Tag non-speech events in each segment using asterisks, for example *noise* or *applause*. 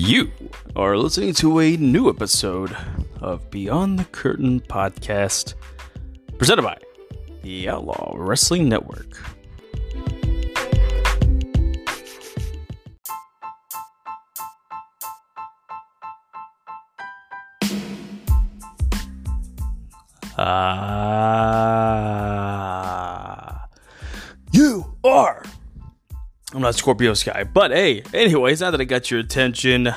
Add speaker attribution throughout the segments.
Speaker 1: You are listening to a new episode of Beyond the Curtain podcast, presented by the Outlaw Wrestling Network. Ah, not Scorpio Sky, but hey, anyways, now that I got your attention,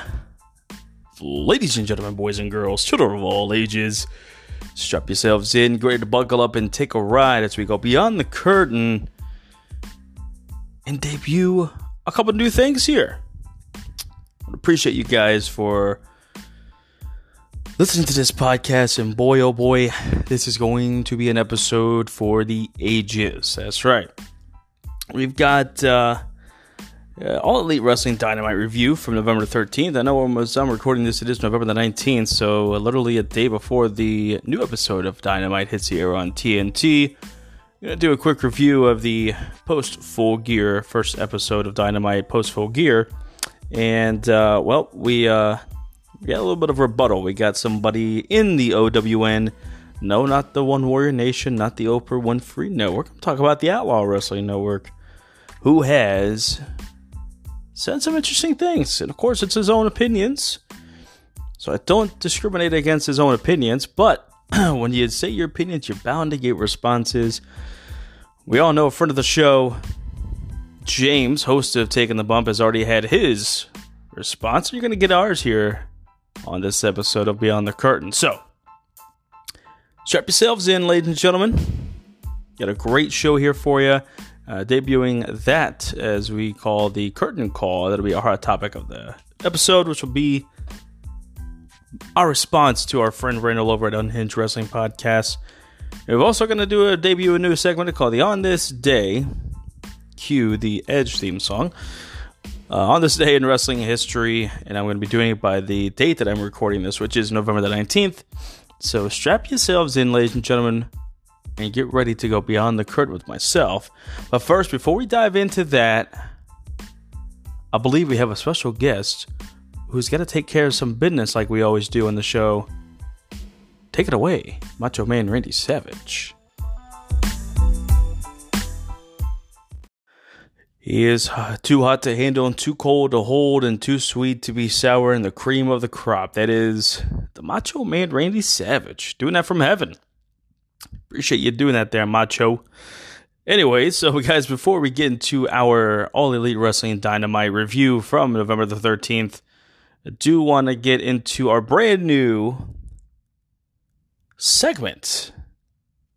Speaker 1: ladies and gentlemen, boys and girls, children of all ages, strap yourselves in, get ready to buckle up and take a ride as we go beyond the curtain and debut a couple new things here. I appreciate you guys for listening to this podcast, and boy, oh boy, this is going to be an episode for the ages. That's right. We've got uh, uh, All Elite Wrestling Dynamite review from November 13th. I know as I'm recording this, it is November the 19th, so uh, literally a day before the new episode of Dynamite hits air on TNT. I'm going to do a quick review of the post Full Gear first episode of Dynamite post Full Gear. And, uh, well, we, uh, got a little bit of rebuttal. We got somebody in the OWN. No, not the One Warrior Nation, not the Oprah Winfrey Network. I'm talking about the Outlaw Wrestling Network, who has said some interesting things. And of course, it's his own opinions. So I don't discriminate against his own opinions, but *clears throat* when you say your opinions, you're bound to get responses. We all know a friend of the show, James, host of Taking the Bump, has already had his response. You're going to get ours here on this episode of Beyond the Curtain. So, strap yourselves in, ladies and gentlemen. Got a great show here for you. Uh, debuting that as we call the curtain call. That'll be our hot topic of the episode, which will be our response to our friend Randall over at Unhinged Wrestling Podcast. We're also going to do a debut a new segment called the On This Day. Cue the Edge theme song. Uh, on this day in wrestling history, and I'm going to be doing it by the date that I'm recording this, which is November the 19th. So strap yourselves in, ladies and gentlemen, and get ready to go beyond the curtain with myself. But first, before we dive into that, I believe we have a special guest who's got to take care of some business like we always do on the show. Take it away, Macho Man Randy Savage. He is too hot to handle and too cold to hold and too sweet to be sour and the cream of the crop. That is the Macho Man Randy Savage doing that from heaven. Appreciate you doing that there, Macho. Anyway, so *laughs* guys, before we get into our All Elite Wrestling Dynamite review from November the 13th, I do want to get into our brand new segment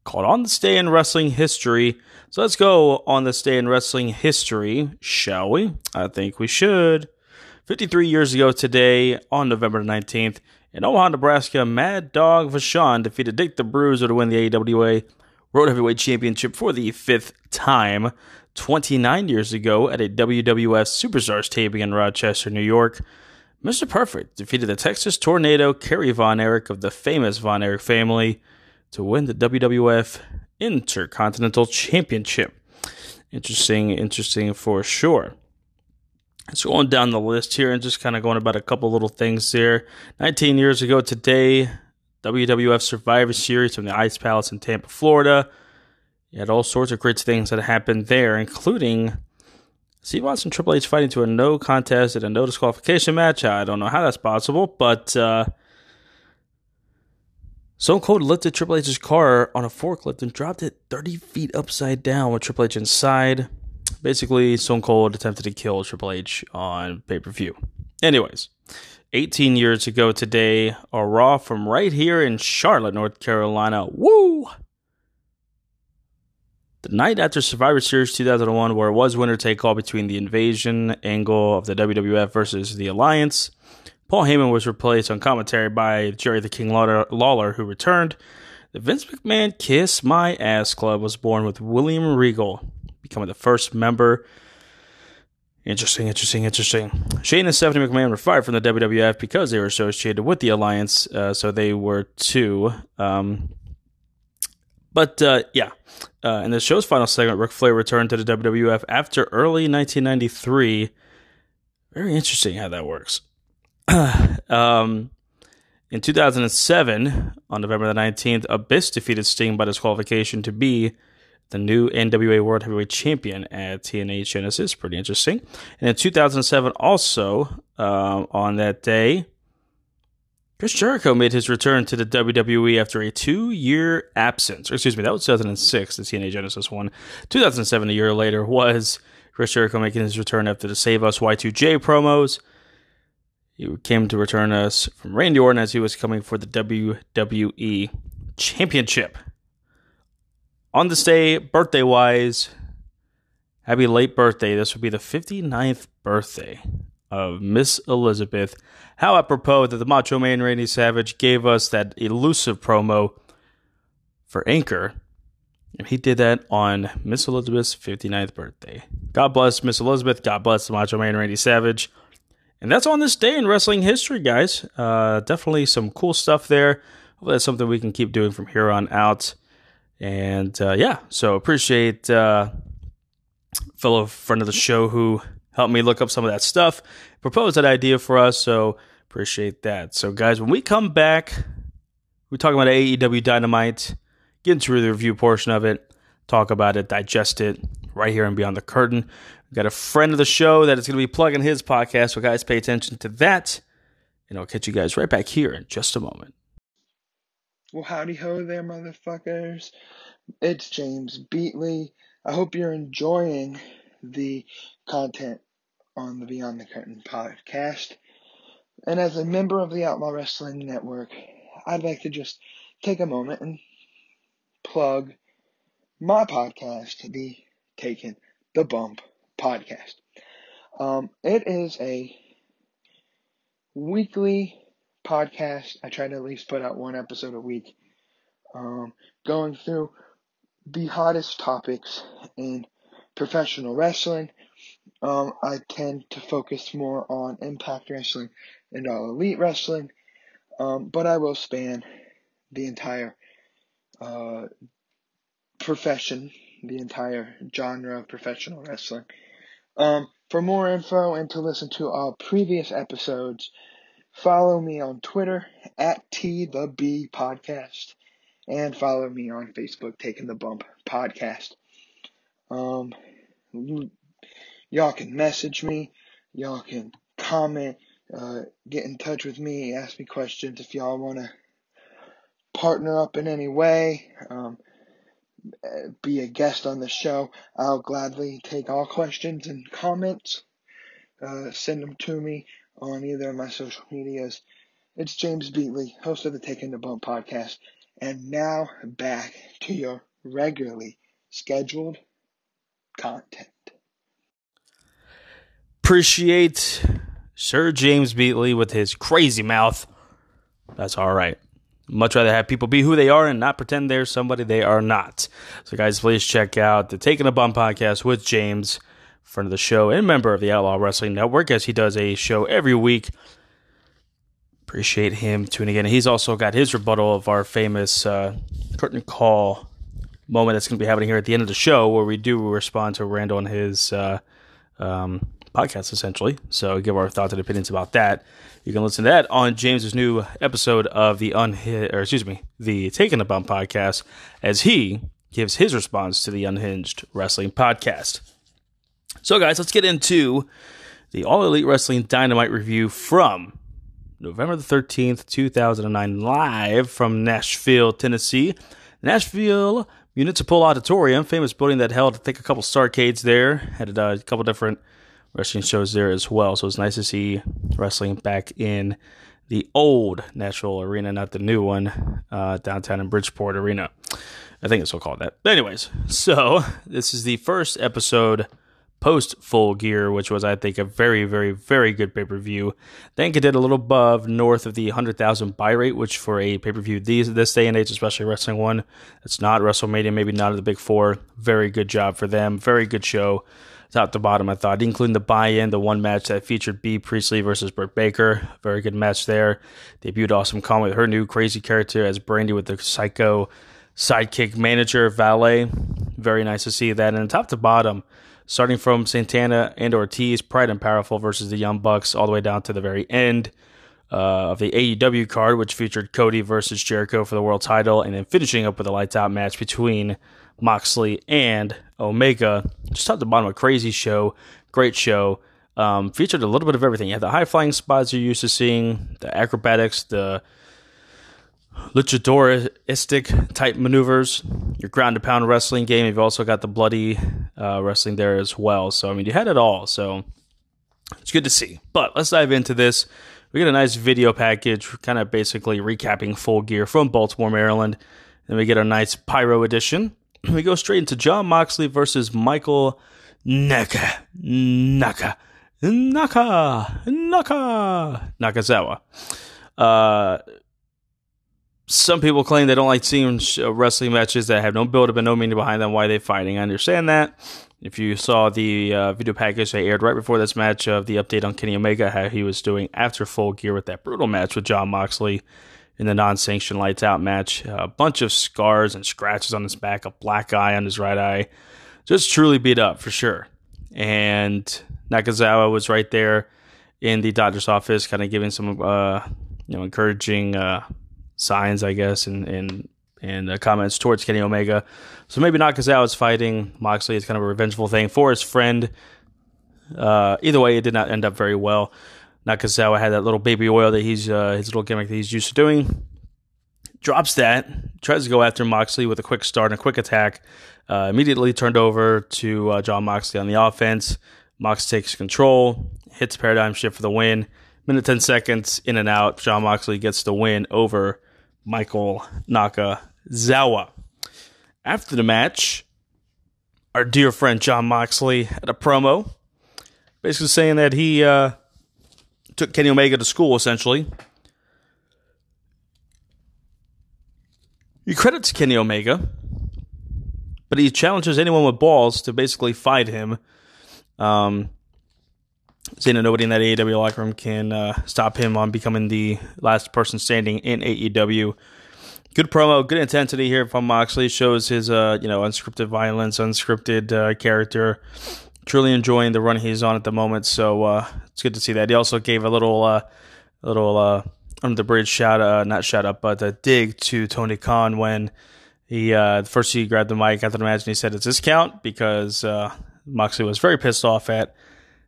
Speaker 1: called On This Day in Wrestling History. So let's go on this day in wrestling history, shall we? I think we should. 53 years ago today, on November 19th, in Omaha, Nebraska, Mad Dog Vachon defeated Dick the Bruiser to win the AWA World Heavyweight Championship for the fifth time. 29 years ago, at a WWF Superstars taping in Rochester, New York, Mr. Perfect defeated the Texas Tornado Kerry Von Erich of the famous Von Erich family to win the WWF Intercontinental Championship. Interesting, interesting for sure. So going down the list here and just kind of going about a couple little things there. 19 years ago today, WWF Survivor Series from the Ice Palace in Tampa, Florida. You had all sorts of great things that happened there, including Steve Austin Triple H fighting to a no contest at a no disqualification match. I don't know how that's possible, but uh, Stone Cold lifted Triple H's car on a forklift and dropped it 30 feet upside down with Triple H inside. Basically, Stone Cold attempted to kill Triple H on pay per view. Anyways, 18 years ago today, a Raw from right here in Charlotte, North Carolina. Woo! The night after Survivor Series 2001, where it was winner take all between the invasion angle of the WWF versus the Alliance, Paul Heyman was replaced on commentary by Jerry the King Lawler, who returned. The Vince McMahon Kiss My Ass Club was born with William Regal becoming the first member. Interesting, interesting, interesting. Shane and Stephanie McMahon were fired from the WWF because they were associated with the Alliance, uh, so they were too. Um, but uh, yeah, uh, in the show's final segment, Ric Flair returned to the WWF after early 1993. Very interesting how that works. *clears throat* um, in 2007, on November the 19th, Abyss defeated Sting by disqualification to be the new NWA World Heavyweight Champion at TNA Genesis. Pretty interesting. And in 2007, also uh, on that day, Chris Jericho made his return to the WWE after a two year absence. Or excuse me, that was 2006, the TNA Genesis one. 2007, a year later, was Chris Jericho making his return after the Save Us Y2J promos. He came to return us from Randy Orton as he was coming for the WWE Championship. On this day, birthday wise, happy late birthday. This would be the 59th birthday of Miss Elizabeth. How apropos that the Macho Man Randy Savage gave us that elusive promo for Anchor. And he did that on Miss Elizabeth's 59th birthday. God bless Miss Elizabeth. God bless the Macho Man Randy Savage. And that's on this day in wrestling history, guys. Uh, definitely some cool stuff there. Hopefully, that's something we can keep doing from here on out. And uh, yeah, so appreciate uh, fellow friend of the show who helped me look up some of that stuff, proposed that idea for us. So appreciate that. So guys, when we come back, we're talking about AEW Dynamite, get into the review portion of it, talk about it, digest it right here and beyond the curtain. We've got a friend of the show that is going to be plugging his podcast. So guys, pay attention to that. And I'll catch you guys right back here in just a moment.
Speaker 2: Well, howdy ho there, motherfuckers. It's James Beatley. I hope you're enjoying the content on the Beyond the Curtain podcast. And as a member of the Outlaw Wrestling Network, I'd like to just take a moment and plug my podcast, the Taking the Bump podcast. Um, it is a weekly podcast. I try to at least put out one episode a week, um, going through the hottest topics in professional wrestling. Um, I tend to focus more on Impact Wrestling and All Elite Wrestling, um, but I will span the entire uh, profession, the entire genre of professional wrestling. Um, for more info and to listen to our previous episodes, Follow me on Twitter at T the B Podcast, and follow me on Facebook, Taking the Bump Podcast. Um, y'all can message me, y'all can comment, uh, get in touch with me, ask me questions if y'all want to partner up in any way. Um, be a guest on the show. I'll gladly take all questions and comments. Uh, send them to me on either of my social medias. It's James Beatley, host of the Taking the Bump podcast, and now back to your regularly scheduled content.
Speaker 1: Appreciate Sir James Beatley with his crazy mouth. That's all right. Much rather have people be who they are and not pretend they're somebody they are not. So, guys, please check out the Taking a Bump podcast with James friend of the show and member of the Outlaw Wrestling Network, as he does a show every week. Appreciate him tuning in. He's also got his rebuttal of our famous uh, curtain call moment that's going to be happening here at the end of the show, where we do respond to Randall and his uh, um, podcast, essentially. So give our thoughts and opinions about that. You can listen to that on James's new episode of the Unhinged, or excuse me, the Taking a Bump podcast, as he gives his response to the Unhinged Wrestling podcast. So, guys, let's get into the All Elite Wrestling Dynamite review from November the 13th, 2009, live from Nashville, Tennessee. Nashville Municipal Auditorium, famous building that held, I think, a couple Starcades there, had uh, a couple different wrestling shows there as well. So it's nice to see wrestling back in the old Nashville Arena, not the new one, uh, downtown in Bridgestone Arena. I think it's still called that. But anyways, so this is the first episode post Full Gear, which was, I think, a very, very, very good pay per view. Think it did a little above north of the 100,000 buy rate, which for a pay per view these this day and age, especially wrestling one, it's not WrestleMania, maybe not of the big four. Very good job for them. Very good show. Top to bottom, I thought, including the buy-in, the one match that featured Bea Priestley versus Britt Baker, very good match there. Debuted Awesome Kong with her new crazy character as Brandi with the psycho sidekick manager valet. Very nice to see that. And top to bottom, starting from Santana and Ortiz, Pride and Powerful versus the Young Bucks, all the way down to the very end, uh, of the AEW card, which featured Cody versus Jericho for the world title, and then finishing up with a lights out match between Moxley and Omega. Just top to bottom, a crazy show, great show. Um, featured a little bit of everything. You had the high flying spots you're used to seeing, the acrobatics, the luchadoristic type maneuvers, your ground to pound wrestling game. You've also got the bloody uh, wrestling there as well. So, I mean, you had it all. So, it's good to see. But let's dive into this. We get a nice video package, kind of basically recapping full gear from Baltimore, Maryland. Then we get a nice pyro edition. *clears throat* We go straight into Jon Moxley versus Michael Naka. Naka. Naka. Naka. Nakazawa. Uh, some people claim they don't like seeing wrestling matches that have no build up and no meaning behind them. Why they fighting? I understand that. If you saw the uh, video package they aired right before this match of the update on Kenny Omega, how he was doing after full gear with that brutal match with Jon Moxley in the non-sanctioned lights out match, a bunch of scars and scratches on his back, a black eye on his right eye, just truly beat up for sure. And Nakazawa was right there in the doctor's office, kind of giving some, uh, you know, encouraging uh, signs, I guess, and and and uh, comments towards Kenny Omega. So maybe Nakazawa is fighting Moxley. It's kind of a revengeful thing for his friend. Uh, either way, it did not end up very well. Nakazawa had that little baby oil that he's uh, his little gimmick that he's used to doing. Drops that, tries to go after Moxley with a quick start and a quick attack. Uh, immediately turned over to uh, Jon Moxley on the offense. Mox takes control, hits paradigm shift for the win. Minute 10 seconds in and out. Jon Moxley gets the win over Michael Nakazawa. After the match, our dear friend Jon Moxley had a promo basically saying that he uh, took Kenny Omega to school, essentially. He credits Kenny Omega, but he challenges anyone with balls to basically fight him. Um, that nobody in that AEW locker room can uh, stop him on becoming the last person standing in AEW. Good promo, good intensity here from Moxley. Shows his, uh, you know, unscripted violence, unscripted uh, character. Truly enjoying the run he's on at the moment. So uh, it's good to see that. He also gave a little, uh, little uh, under the bridge shout, not shout up, but a dig to Tony Khan when he first he grabbed the mic after the match and he said it's discount because Moxley was very pissed off at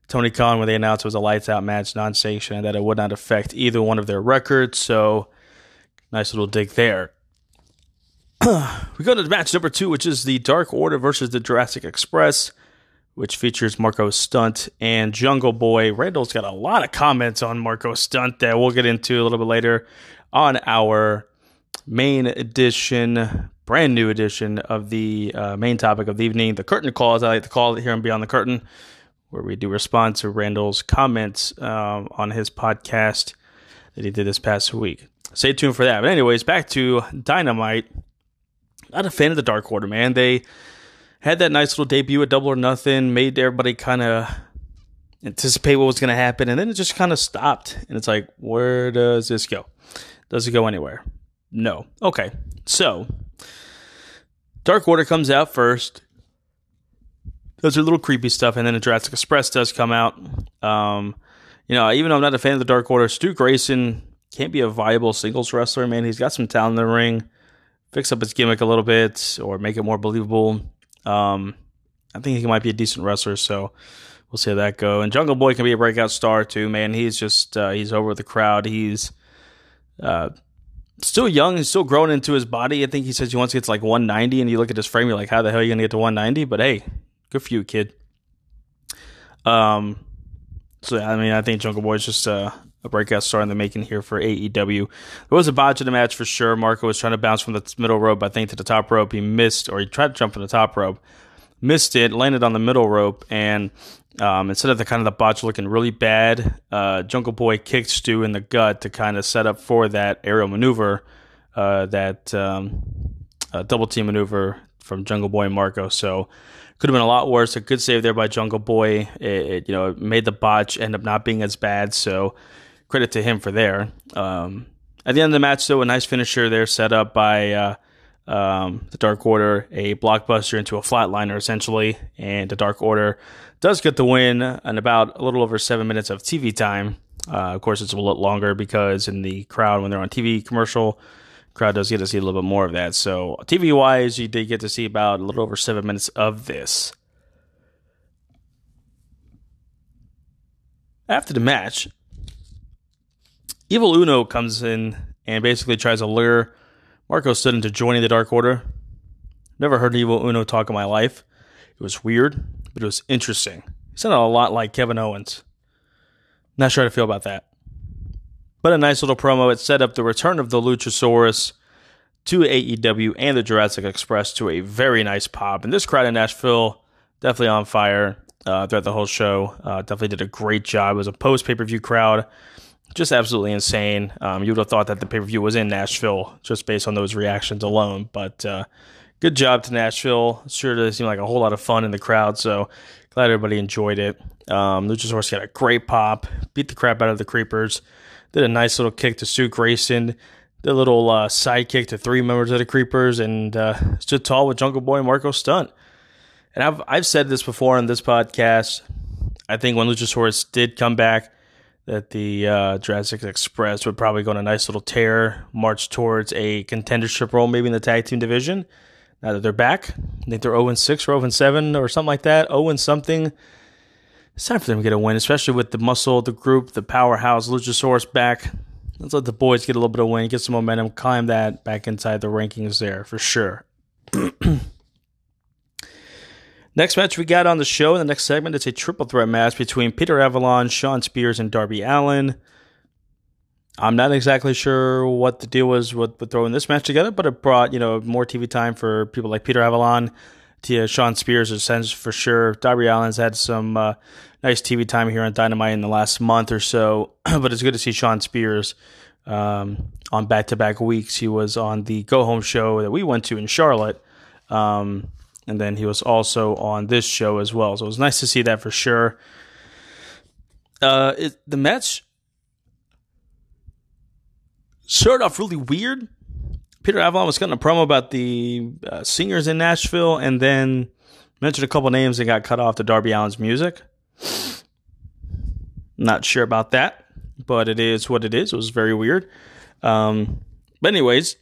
Speaker 1: Tony Khan when they announced it was a lights out match, non sanctioned, and that it would not affect either one of their records. So, nice little dig there. *clears throat* we go to match number two, which is the Dark Order versus the Jurassic Express, which features Marko Stunt and Jungle Boy. Randall's got a lot of comments on Marko Stunt that we'll get into a little bit later on our main edition, brand new edition of the uh, main topic of the evening, the curtain call, as I like to call it here on Beyond the Curtain, where we do respond to Randall's comments um, on his podcast that he did this past week. Stay tuned for that. But, anyways, back to Dynamite not a fan of the Dark Order, man. They had that nice little debut at Double or Nothing, made everybody kind of anticipate what was going to happen, and then it just kind of stopped. And it's like, where does this go? Does it go anywhere? No. Okay. So, Dark Order comes out first. Those are little creepy stuff, and then the Jurassic Express does come out. Um, you know, even though I'm not a fan of the Dark Order, Stu Grayson can't be a viable singles wrestler, man. He's got some talent in the ring fix up his gimmick a little bit or make it more believable. Um, I think he might be a decent wrestler, so we'll see how that go. And Jungle Boy can be a breakout star too, man. He's just uh, he's over the crowd. He's uh, still young. He's still growing into his body. I think he says he wants to get to like 190, and you look at his frame, you're like, how the hell are you gonna get to 190? But hey, good for you, kid. Um, so I mean, I think Jungle Boy is just uh, a breakout star in the making here for AEW. There was a botch in the match for sure. Marko was trying to bounce from the middle rope, I think, to the top rope. He missed, or he tried to jump from the top rope, missed it, landed on the middle rope, and um, instead of the kind of the botch looking really bad, uh, Jungle Boy kicked Stu in the gut to kind of set up for that aerial maneuver, uh, that um, uh, double team maneuver from Jungle Boy and Marko. So could have been a lot worse. A good save there by Jungle Boy. It, it you know made the botch end up not being as bad. So credit to him for there. Um, at the end of the match, though, a nice finisher there set up by uh, um, the Dark Order, a blockbuster into a flatliner essentially, and the Dark Order does get the win in about a little over seven minutes of TV time. Uh, of course, it's a little longer because in the crowd, when they're on TV commercial, crowd does get to see a little bit more of that. So, TV wise, you did get to see about a little over seven minutes of this. After the match, Evil Uno comes in and basically tries to lure Marko Stunt into joining the Dark Order. Never heard Evil Uno talk in my life. It was weird, but it was interesting. He sounded a lot like Kevin Owens. Not sure how to feel about that. But a nice little promo. It set up the return of the Luchasaurus to AEW and the Jurassic Express to a very nice pop. And this crowd in Nashville, definitely on fire uh, throughout the whole show. Uh, definitely did a great job. It was a post pay per view crowd. Just absolutely insane. Um, you would have thought that the pay per view was in Nashville just based on those reactions alone. But uh, good job to Nashville. Sure does seem like a whole lot of fun in the crowd. So glad everybody enjoyed it. Um, Luchasaurus got a great pop, beat the crap out of the Creepers, did a nice little kick to Stu Grayson, did a little uh, side kick to three members of the Creepers, and uh, stood tall with Jungle Boy and Marko Stunt. And I've I've said this before on this podcast. I think when Luchasaurus did come back, that the uh, Jurassic Express would probably go on a nice little tear, march towards a contendership role, maybe in the tag team division. Now that they're back, I think they're 0 6 or 0 7 or something like that. 0 something. It's time for them to get a win, especially with the muscle, the group, the powerhouse, Luchasaurus back. Let's let the boys get a little bit of win, get some momentum, climb that back inside the rankings there for sure. *clears throat* Next match we got on the show in the next segment, it's a triple threat match between Peter Avalon, Shawn Spears, and Darby Allin. I'm not exactly sure what the deal was with, with throwing this match together, but it brought you know more TV time for people like Peter Avalon, to uh, Shawn Spears, sense for sure. Darby Allin's had some uh, nice TV time here on Dynamite in the last month or so, *clears throat* but it's good to see Shawn Spears um, on back to back weeks. He was on the Go Home show that we went to in Charlotte. Um, and then he was also on this show as well. So it was nice to see that for sure. Uh, it, the match started off really weird. Peter Avalon was cutting a promo about the uh, singers in Nashville, and then mentioned a couple names that got cut off to Darby Allin's music. Not sure about that, but it is what it is. It was very weird. Um, but anyways,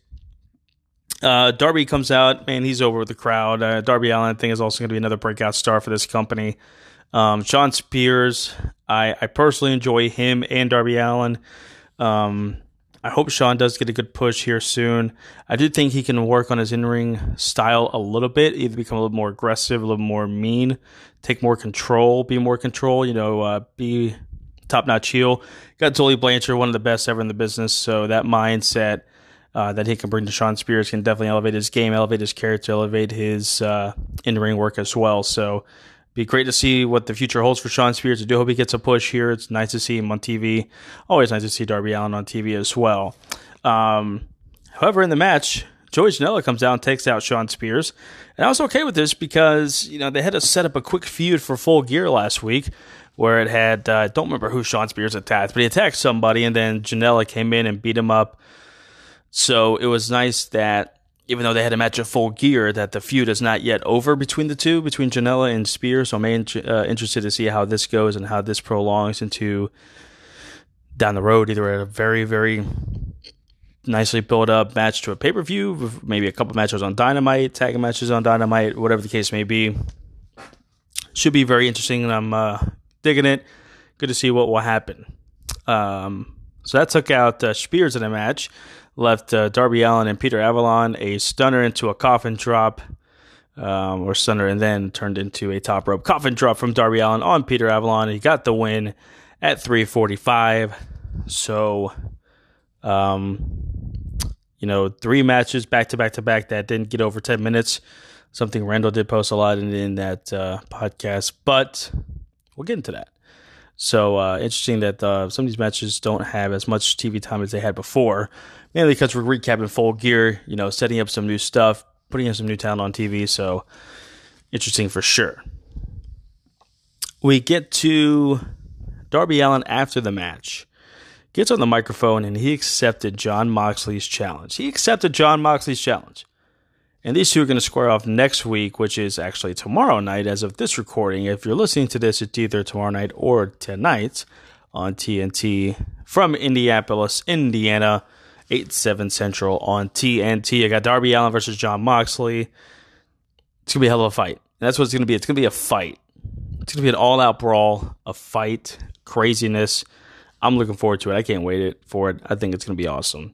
Speaker 1: uh, Darby comes out, man, he's over with the crowd. Uh, Darby Allin, I think, is also going to be another breakout star for this company. Um, Shawn Spears, I, I personally enjoy him and Darby Allin. Um, I hope Shawn does get a good push here soon. I do think he can work on his in ring style a little bit, either become a little more aggressive, a little more mean, take more control, be more control, you know, uh, be top notch heel. Got Tully Blanchard, one of the best ever in the business, so that mindset uh, that he can bring to Shawn Spears can definitely elevate his game, elevate his character, elevate his uh, in ring work as well. So, be great to see what the future holds for Shawn Spears. I do hope he gets a push here. It's nice to see him on TV. Always nice to see Darby Allin on TV as well. Um, however, in the match, Joey Janela comes out and takes out Shawn Spears. And I was okay with this because, you know, they had to set up a quick feud for full gear last week where it had, uh, I don't remember who Shawn Spears attacked, but he attacked somebody and then Janela came in and beat him up so it was nice that even though they had a match of full gear, that the feud is not yet over between the two, between Janela and Spears. So I'm uh, interested to see how this goes and how this prolongs into down the road, either at a very, very nicely built up match to a pay per view, maybe a couple matches on Dynamite, tag matches on Dynamite, whatever the case may be. Should be very interesting, and I'm uh, digging it. Good to see what will happen. Um, so that took out uh, Spears in a match left uh, Darby Allin and Peter Avalon a stunner into a coffin drop, um, or stunner, and then turned into a top rope coffin drop from Darby Allin on Peter Avalon. He got the win at 345. So, um, you know, three matches back to back to back that didn't get over 10 minutes. Something Randall did post a lot in, in that uh, podcast, but we'll get into that. So uh, interesting that uh, some of these matches don't have as much TV time as they had before, mainly because we're recapping full gear, you know, setting up some new stuff, putting in some new talent on TV. So interesting for sure. We get to Darby Allin after the match. Gets on the microphone and he accepted Jon Moxley's challenge. He accepted Jon Moxley's challenge. And these two are going to square off next week, which is actually tomorrow night as of this recording. If you're listening to this, it's either tomorrow night or tonight on TNT from Indianapolis, Indiana. 8 7 Central on TNT. I got Darby Allin versus Jon Moxley. It's going to be a hell of a fight. And that's what it's going to be. It's going to be a fight. It's going to be an all out brawl, a fight, craziness. I'm looking forward to it. I can't wait for it. I think it's going to be awesome.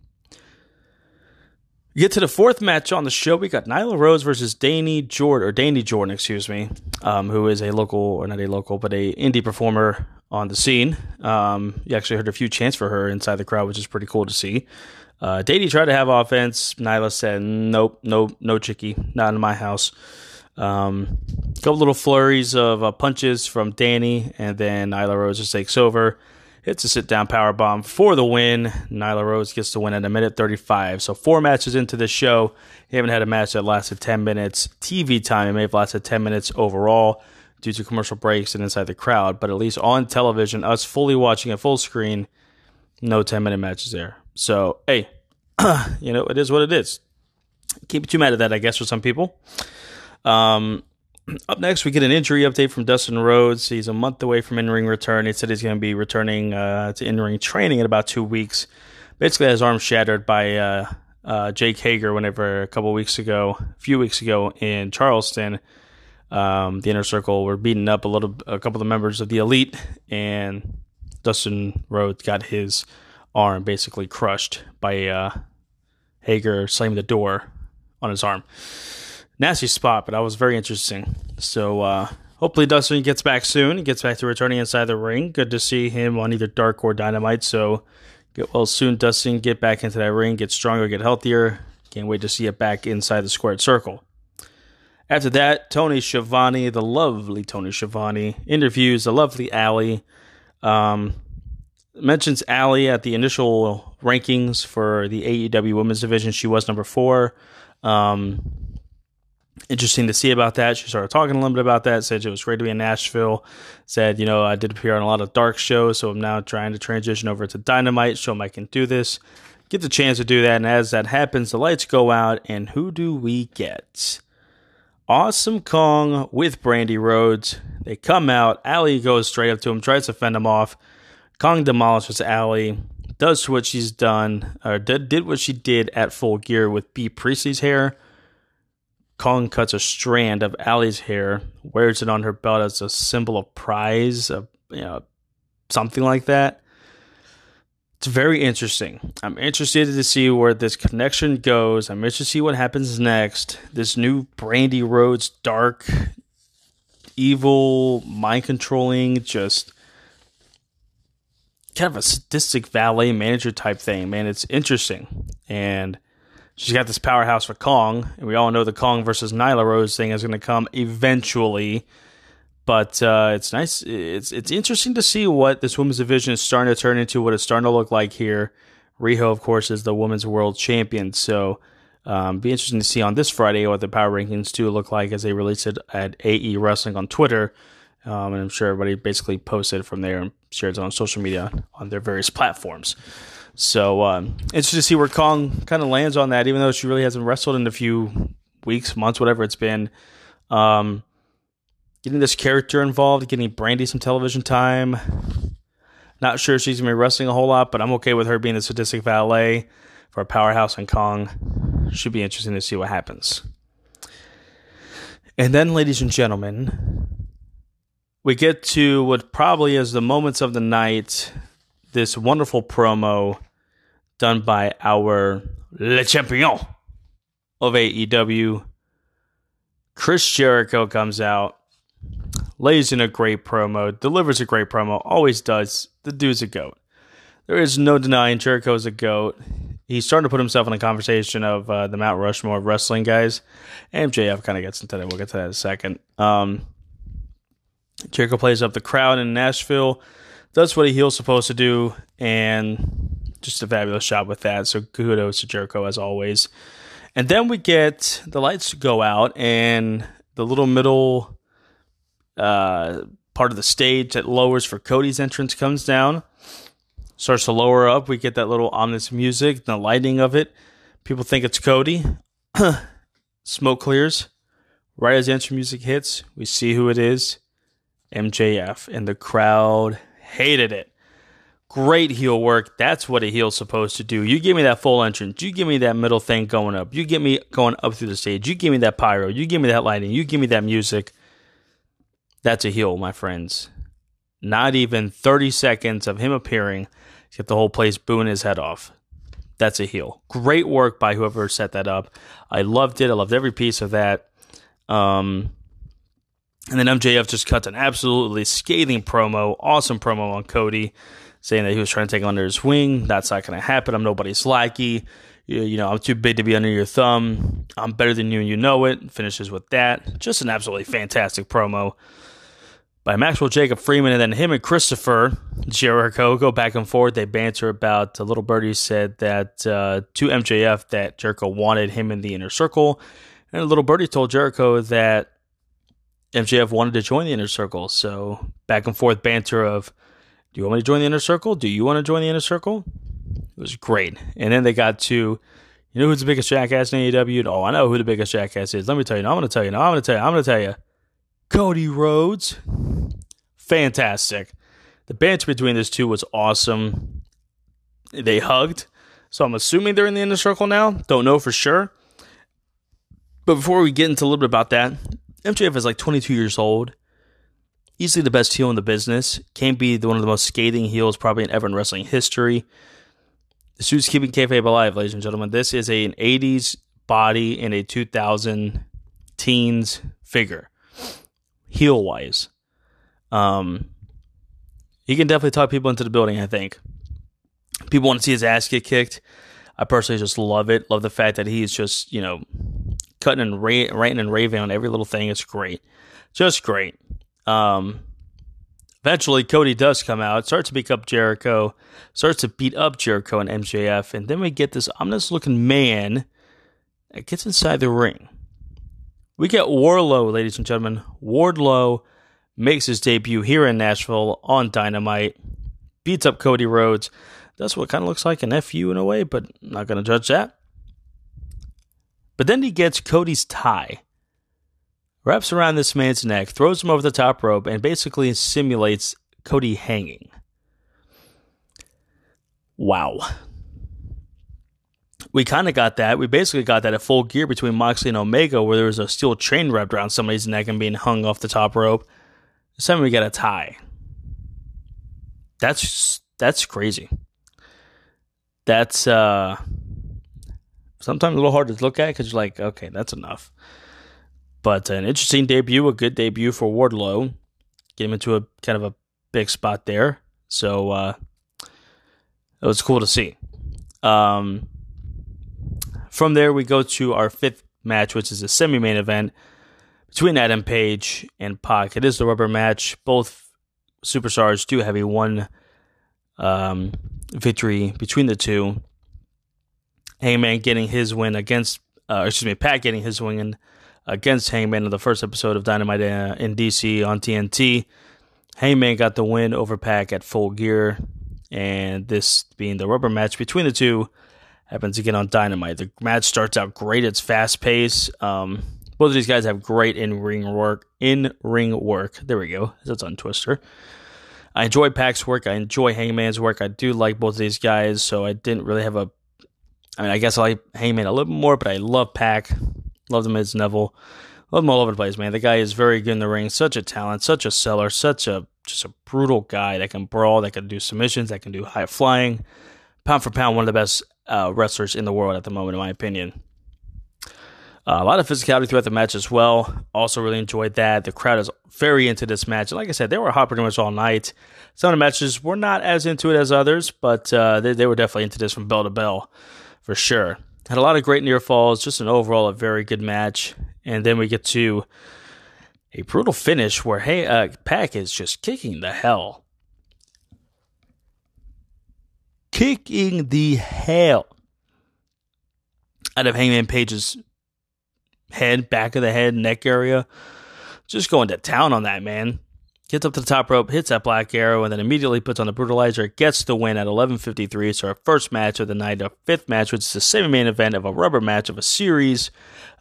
Speaker 1: get to the fourth match on the show. We got Nyla Rose versus Dani Jordyn, or Dani Jordyn, excuse me, um, who is a local, or not a local, but a indie performer on the scene. Um, you actually heard a few chants for her inside the crowd, which is pretty cool to see. Uh, Dady tried to have offense. Nyla said, "Nope, nope, no chicky, not in my house." Um, couple little flurries of uh, punches from Danny, and then Nyla Rose just takes over, hits a sit down power bomb for the win. Nyla Rose gets the win at a minute 35. So four matches into the show, you haven't had a match that lasted 10 minutes. TV time, it may have lasted 10 minutes overall due to commercial breaks and inside the crowd, but at least on television, us fully watching a full screen, no 10 minute matches there. So, hey, *clears throat* you know, it is what it is. Keep too mad at that, I guess, for some people. Um, up next, we get an injury update from Dustin Rhodes. He's a month away from in ring return. He said he's going to be returning uh, to in ring training in about two weeks. Basically, his arm shattered by uh, uh, Jake Hager whenever a couple weeks ago, a few weeks ago in Charleston. Um, the inner circle were beating up a little, a couple of members of the elite, and Dustin Rhodes got his arm basically crushed by uh, Hager slamming the door on his arm. Nasty spot, but that was very interesting. So uh, hopefully Dustin gets back soon. He gets back to returning inside the ring. Good to see him on either Dark or Dynamite. So get well soon, Dustin. Get back into that ring, get stronger, get healthier. Can't wait to see it back inside the squared circle. After that, Tony Schiavone, the lovely Tony Schiavone, interviews the lovely Allie. Um, mentions Allie at the initial rankings for the AEW Women's Division. She was number four. Um, interesting to see about that. She started talking a little bit about that. Said it was great to be in Nashville. Said, you know, I did appear on a lot of dark shows, so I'm now trying to transition over to Dynamite. Show them I can do this. Get the chance to do that, and as that happens, the lights go out, and who do we get? Awesome Kong with Brandi Rhodes. They come out. Allie goes straight up to him, tries to fend him off. Kong demolishes Allie, does what she's done, or did, did what she did at Full Gear with Bea Priestley's hair. Kong cuts a strand of Allie's hair, wears it on her belt as a symbol of prize, of, you know, something like that. It's very interesting. I'm interested to see where this connection goes. I'm interested to see what happens next. This new Brandi Rhodes dark, evil, mind controlling, just kind of a sadistic valet manager type thing, man. It's interesting. And she's got this powerhouse for Kong, and we all know the Kong versus Nyla Rose thing is going to come eventually. But uh, it's nice. It's it's interesting to see what this women's division is starting to turn into. What it's starting to look like here. Riho, of course, is the women's world champion. So, um, be interesting to see on this Friday what the power rankings do look like as they release it at AE Wrestling on Twitter. Um, and I'm sure everybody basically posted from there and shared it on social media on their various platforms. So um, interesting to see where Kong kind of lands on that, even though she really hasn't wrestled in a few weeks, months, whatever it's been. Um, getting this character involved, getting Brandi some television time. Not sure she's gonna be wrestling a whole lot, but I'm okay with her being the sadistic valet for a powerhouse in Kong. Should be interesting to see what happens. And then, ladies and gentlemen, we get to what probably is the moments of the night. This wonderful promo done by our Le Champion of AEW. Chris Jericho comes out, lays in a great promo, delivers a great promo, always does. The dude's a goat. There is no denying Jericho's a goat. He's starting to put himself in the conversation of uh, the Mount Rushmore of wrestling guys. MJF kind of gets into that. We'll get to that in a second. Um, Jericho plays up the crowd in Nashville, does what a heel's supposed to do, and just a fabulous job with that. So kudos to Jericho as always. And then we get the lights go out, and the little middle uh, part of the stage that lowers for Cody's entrance comes down, starts to lower up. We get that little ominous music, the lighting of it. People think it's Cody. *clears throat* Smoke clears. Right as the entrance music hits, we see who it is. MJF, and the crowd hated it. Great heel work. That's what a heel's supposed to do. You give me that full entrance. You give me that middle thing going up. You give me going up through the stage. You give me that pyro. You give me that lighting. You give me that music. That's a heel, my friends. Not even 30 seconds of him appearing get the whole place booing his head off. That's a heel. Great work by whoever set that up. I loved it. I loved every piece of that. Um, and then MJF just cuts an absolutely scathing promo, awesome promo on Cody, saying that he was trying to take under his wing. That's not going to happen. I'm nobody's lackey. You, you know, I'm too big to be under your thumb. I'm better than you and you know it. Finishes with that. Just an absolutely fantastic promo by Maxwell Jacob Friedman, and then him and Christopher Jericho go back and forth. They banter about. Uh, Little Birdie said that uh, to MJF that Jericho wanted him in the inner circle, and Little Birdie told Jericho that MJF wanted to join the inner circle. So back and forth banter of, "Do you want me to join the inner circle? Do you want to join the inner circle?" It was great, and then they got to. You know who's the biggest jackass in AEW? Oh, I know who the biggest jackass is. Let me tell you. No, I'm going to tell you. No, I'm going to tell you. I'm going to tell you. Cody Rhodes. Fantastic. The banter between these two was awesome. They hugged. So I'm assuming they're in the inner circle now. Don't know for sure. But before we get into a little bit about that, MJF is like 22 years old. Easily the best heel in the business. Can't be one of the most scathing heels probably in ever in wrestling history. The suit's keeping kayfabe alive, ladies and gentlemen. This is a, an 80s body in a 2000 teens figure heel wise. Um, he can definitely talk people into the building. I think people want to see his ass get kicked. I personally just love it. Love the fact that he's just you know cutting and ra- ranting and raving on every little thing. It's great, just great. Um, eventually, Cody does come out, starts to beat up Jericho, starts to beat up Jericho and MJF, and then we get this ominous looking man that gets inside the ring. We get Wardlow, ladies and gentlemen. Wardlow makes his debut here in Nashville on Dynamite, beats up Cody Rhodes. That's what kind of looks like an FU in a way, but not going to judge that. But then he gets Cody's tie, wraps around this man's neck, throws him over the top rope, and basically simulates Cody hanging. Wow we kind of got that. We basically got that at full gear between Moxley and Omega, where there was a steel chain wrapped around somebody's neck and being hung off the top rope. This time we got a tie. That's that's crazy. That's uh sometimes a little hard to look at because you're like, okay, that's enough. But an interesting debut, a good debut for Wardlow. Get him into a kind of a big spot there. So uh it was cool to see. Um from there, we go to our fifth match, which is a semi main event between Adam Page and Pac. It is the rubber match. Both superstars do have a one um, victory between the two. Hangman getting his win against, uh, excuse me, Pac getting his win against Hangman in the first episode of Dynamite uh, in DC on TNT. Hangman got the win over Pac at Full Gear, and this being the rubber match between the two happens again on Dynamite. The match starts out great. It's fast paced. Um, both of these guys have great in ring work. In ring work. There we go. That's on Twister. I enjoy Pac's work. I enjoy Hangman's work. I do like both of these guys, so I didn't really have a. I mean, I guess I like Hangman a little more, but I love Pac. Love him as Neville. Love him all over the place, man. The guy is very good in the ring. Such a talent. Such a seller. Such a just a brutal guy that can brawl. That can do submissions. That can do high flying. Pound for pound, one of the best uh, wrestlers in the world at the moment, in my opinion. Uh, a lot of physicality throughout the match as well. Also, really enjoyed that. The crowd is very into this match. Like I said, they were hot pretty much all night. Some of the matches were not as into it as others, but uh, they, they were definitely into this from bell to bell for sure. Had a lot of great near falls. Just an overall a very good match. And then we get to a brutal finish where hey, uh, Pac is just kicking the hell kicking the hell out of Hangman Page's head, back of the head, neck area. Just going to town on that, man. Gets up to the top rope, hits that black arrow, and then immediately puts on the brutalizer. Gets the win at 11:53. So our first match of the night, our fifth match, which is the semi-main event of a rubber match of a series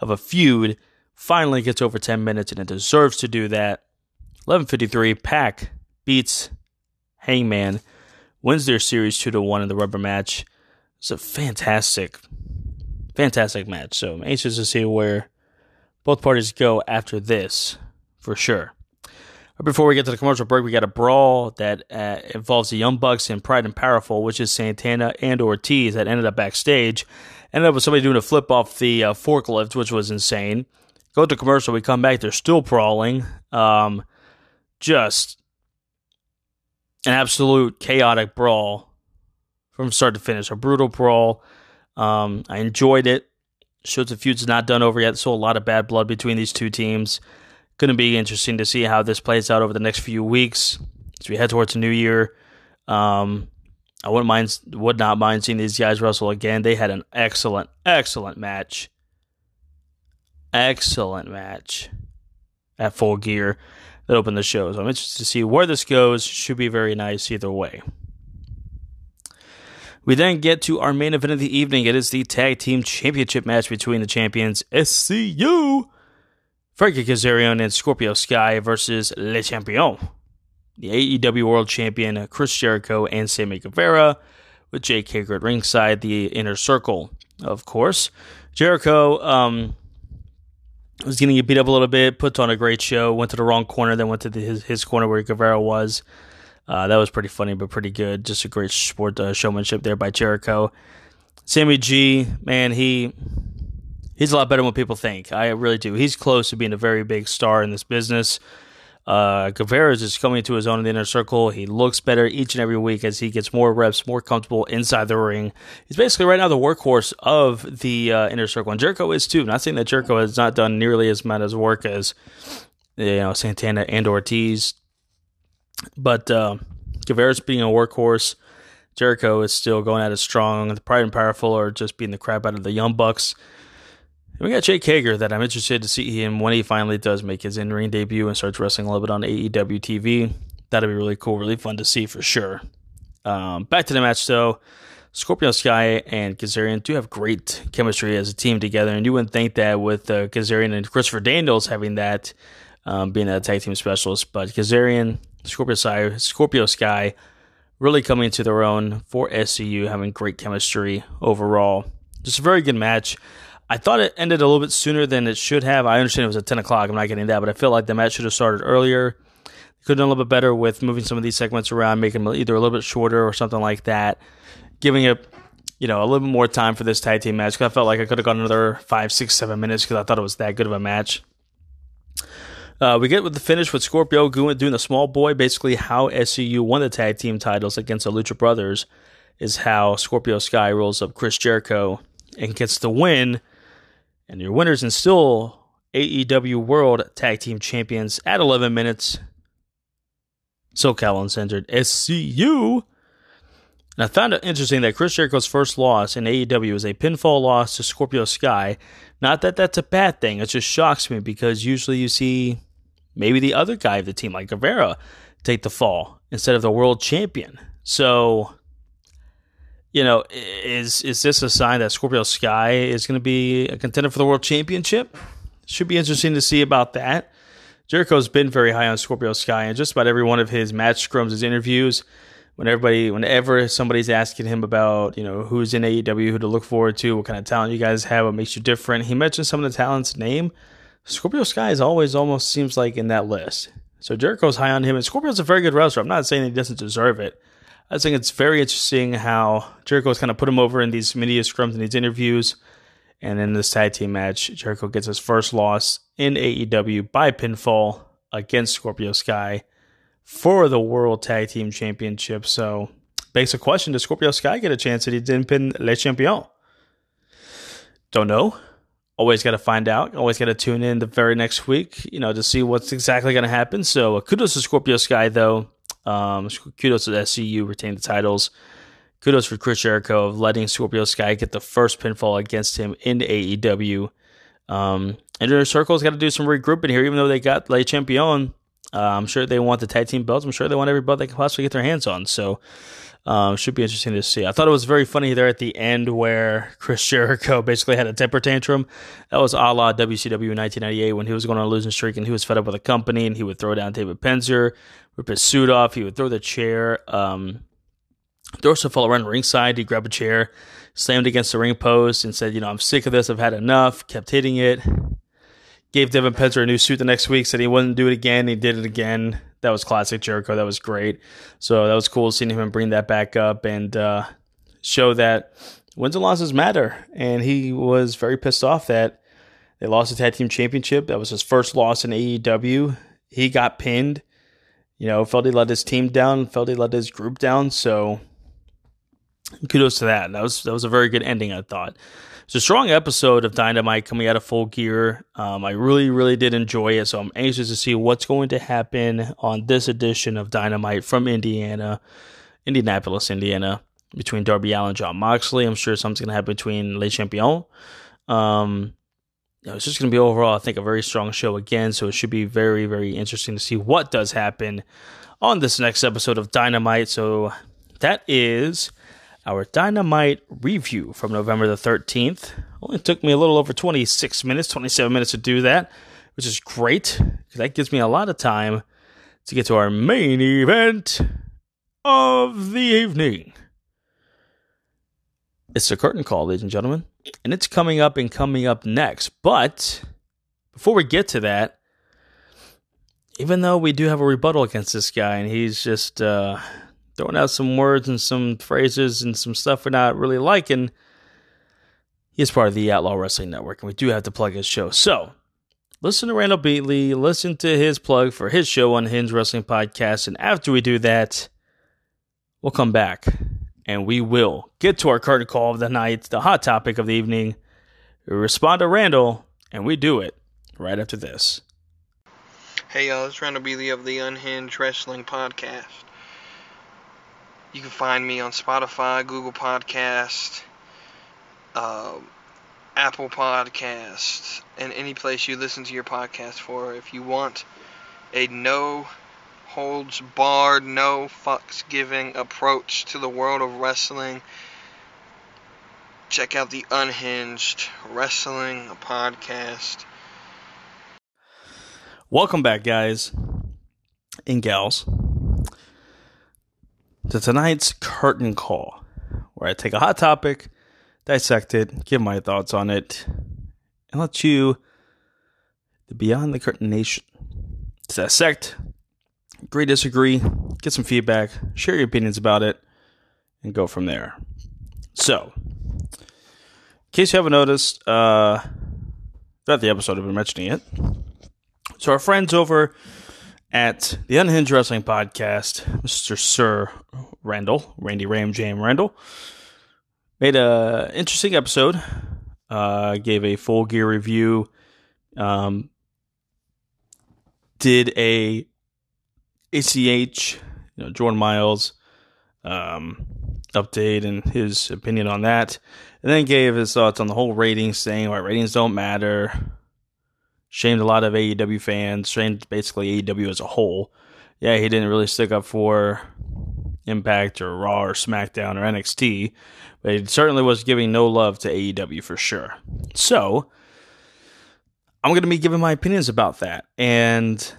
Speaker 1: of a feud, finally gets over 10 minutes, and it deserves to do that. 11:53. Pac beats Hangman wins their series two to one in the rubber match. It's a fantastic, fantastic match. So I'm anxious to see where both parties go after this, for sure. Before we get to the commercial break, we got a brawl that uh, involves the Young Bucks and Pride and Powerful, which is Santana and Ortiz that ended up backstage. Ended up with somebody doing a flip off the uh, forklift, which was insane. Go to commercial, we come back, they're still brawling. Um, just an absolute chaotic brawl from start to finish. A brutal brawl. Um, I enjoyed it. Shows the feud's not done over yet. So a lot of bad blood between these two teams. Going to be interesting to see how this plays out over the next few weeks as we head towards the new year. Um, I wouldn't mind, would not mind seeing these guys wrestle again. They had an excellent, excellent match. Excellent match at full gear that opened the show. So I'm interested to see where this goes. Should be very nice either way. We then get to our main event of the evening. It is the tag team championship match between the champions SCU, Frankie Kazarian and Scorpio Sky versus Le Champion, the AEW World Champion Chris Jericho and Sammy Guevara, with Jake Hager at ringside, the inner circle, of course. Jericho um, was getting beat up a little bit, put on a great show, went to the wrong corner, then went to the, his, his corner where Guevara was. Uh, that was pretty funny, but pretty good. Just a great sport uh, showmanship there by Jericho. Sammy G, man, he he's a lot better than what people think. I really do. He's close to being a very big star in this business. Uh, Guevara is just coming into his own in the inner circle. He looks better each and every week as he gets more reps, more comfortable inside the ring. He's basically right now the workhorse of the uh, inner circle, and Jericho is too. not saying that Jericho has not done nearly as much as work as you know Santana and Ortiz, but uh, Guevara's being a workhorse. Jericho is still going at it strong. The Pride and Powerful are just beating the crap out of the Young Bucks. And we got Jake Hager that I'm interested to see him when he finally does make his in ring debut and starts wrestling a little bit on AEW TV. That'll be really cool, really fun to see for sure. Um, back to the match though. Scorpio Sky and Kazarian do have great chemistry as a team together, and you wouldn't think that with uh, Kazarian and Christopher Daniels having that, um, being a tag team specialist, but Kazarian Scorpio Sky, Scorpio Sky really coming into their own for SCU, having great chemistry overall. Just a very good match. I thought it ended a little bit sooner than it should have. I understand it was at 10 o'clock. I'm not getting that, but I feel like the match should have started earlier. Could have done a little bit better with moving some of these segments around, making them either a little bit shorter or something like that. Giving it, you know, a little bit more time for this tag team match. Because I felt like I could have gone another five, six, seven minutes because I thought it was that good of a match. Uh, we get with the finish with Scorpio doing the schoolboy. Basically, how SCU won the tag team titles against the Lucha Brothers is how Scorpio Sky rolls up Chris Jericho and gets the win. And your winners and still AEW World Tag Team Champions at 11 minutes. SoCal Uncensored SCU. And I found it interesting that Chris Jericho's first loss in AEW was a pinfall loss to Scorpio Sky. Not that that's a bad thing. It just shocks me because usually you see maybe the other guy of the team, like Guevara, take the fall instead of the world champion. So, you know, is is this a sign that Scorpio Sky is going to be a contender for the world championship? Should be interesting to see about that. Jericho's been very high on Scorpio Sky, and just about every one of his match scrums, his interviews, when everybody, whenever somebody's asking him about, you know, who's in AEW, who to look forward to, what kind of talent you guys have, what makes you different, he mentions some of the talent's name. Scorpio Sky is always almost seems like in that list. So Jericho's high on him, and Scorpio's a very good wrestler. I'm not saying he doesn't deserve it. I think it's very interesting how Jericho's kind of put him over in these media scrums and these interviews. And in this tag team match, Jericho gets his first loss in AEW by pinfall against Scorpio Sky for the World Tag Team Championship. So, begs a question: Does Scorpio Sky get a chance that he didn't pin Le Champion? Don't know always got to find out. Always got to tune in the very next week, you know, to see what's exactly going to happen. So kudos to Scorpio Sky, though. Um, kudos to SCU retain the titles. Kudos for Chris Jericho of letting Scorpio Sky get the first pinfall against him in AEW. Um, Inner Circle's got to do some regrouping here, even though they got Le Champion. Uh, I'm sure they want the tag team belts. I'm sure they want every belt they can possibly get their hands on. So um, should be interesting to see. I thought it was very funny there at the end where Chris Jericho *laughs* basically had a temper tantrum. That was a la WCW in 1998 when he was going on a losing streak and he was fed up with the company and he would throw down David Penzer, rip his suit off, he would throw the chair. Um, Dorso fell around ringside. He grabbed a chair, slammed against the ring post, and said, "You know, I'm sick of this. I've had enough." Kept hitting it. Gave David Penzer a new suit the next week. Said he wouldn't do it again. He did it again. That was classic Jericho. That was great. So that was cool seeing him bring that back up and uh, show that wins and losses matter. And he was very pissed off that they lost the tag team championship. That was his first loss in AEW. He got pinned. You know, felt he let his team down. Felt he let his group down. So kudos to that. That was that was a very good ending. I thought it's a strong episode of Dynamite coming out of full gear. Um, I really really did enjoy it. So I'm anxious to see what's going to happen on this edition of Dynamite from Indiana, Indianapolis, Indiana, between Darby Allin and Jon Moxley. I'm sure something's going to happen between Les Champions. Um, you know, it's just going to be overall, I think, a very strong show again. So it should be very, very interesting to see what does happen on this next episode of Dynamite. So that is our Dynamite review from November the 13th. Only took me a little over 26 minutes, 27 minutes to do that, which is great because that gives me a lot of time to get to our main event of the evening. It's the curtain call, ladies and gentlemen, and it's coming up and coming up next. But before we get to that, even though we do have a rebuttal against this guy, and he's just uh, throwing out some words and some phrases and some stuff we're not really liking, he's part of the Outlaw Wrestling Network, and we do have to plug his show. So, listen to Randall Beatley, listen to his plug for his show Unhinged Wrestling Podcast, and after we do that, we'll come back and we will get to our curtain call of the night, the hot topic of the evening. We respond to Randall, and we do it right after this.
Speaker 3: Hey y'all, it's Randall Beatley of the Unhinged Wrestling Podcast. You can find me on Spotify, Google Podcast, uh, Apple Podcast, and any place you listen to your podcast for. If you want a no holds barred, no fucks giving approach to the world of wrestling, check out the Unhinged Wrestling Podcast.
Speaker 1: Welcome back, guys and gals, to tonight's curtain call, where I take a hot topic, dissect it, give my thoughts on it, and let you, the Beyond the Curtain Nation, dissect, agree, disagree, get some feedback, share your opinions about it, and go from there. So, in case you haven't noticed, uh, throughout the episode, I've been mentioning it. So, our friends over at the Unhinged Wrestling Podcast, Mr. Sir Randall, Randy Ram Jam Randall, made a interesting episode. Uh, gave a full gear review. Um, did a ACH, you know, Jordan Miles um, update and his opinion on that, and then gave his thoughts on the whole ratings, saying why ratings don't matter. Shamed a lot of AEW fans, shamed basically AEW as a whole. Yeah, he didn't really stick up for Impact or Raw or SmackDown or NXT, but he certainly was giving no love to AEW for sure. So, I'm going to be giving my opinions about that. And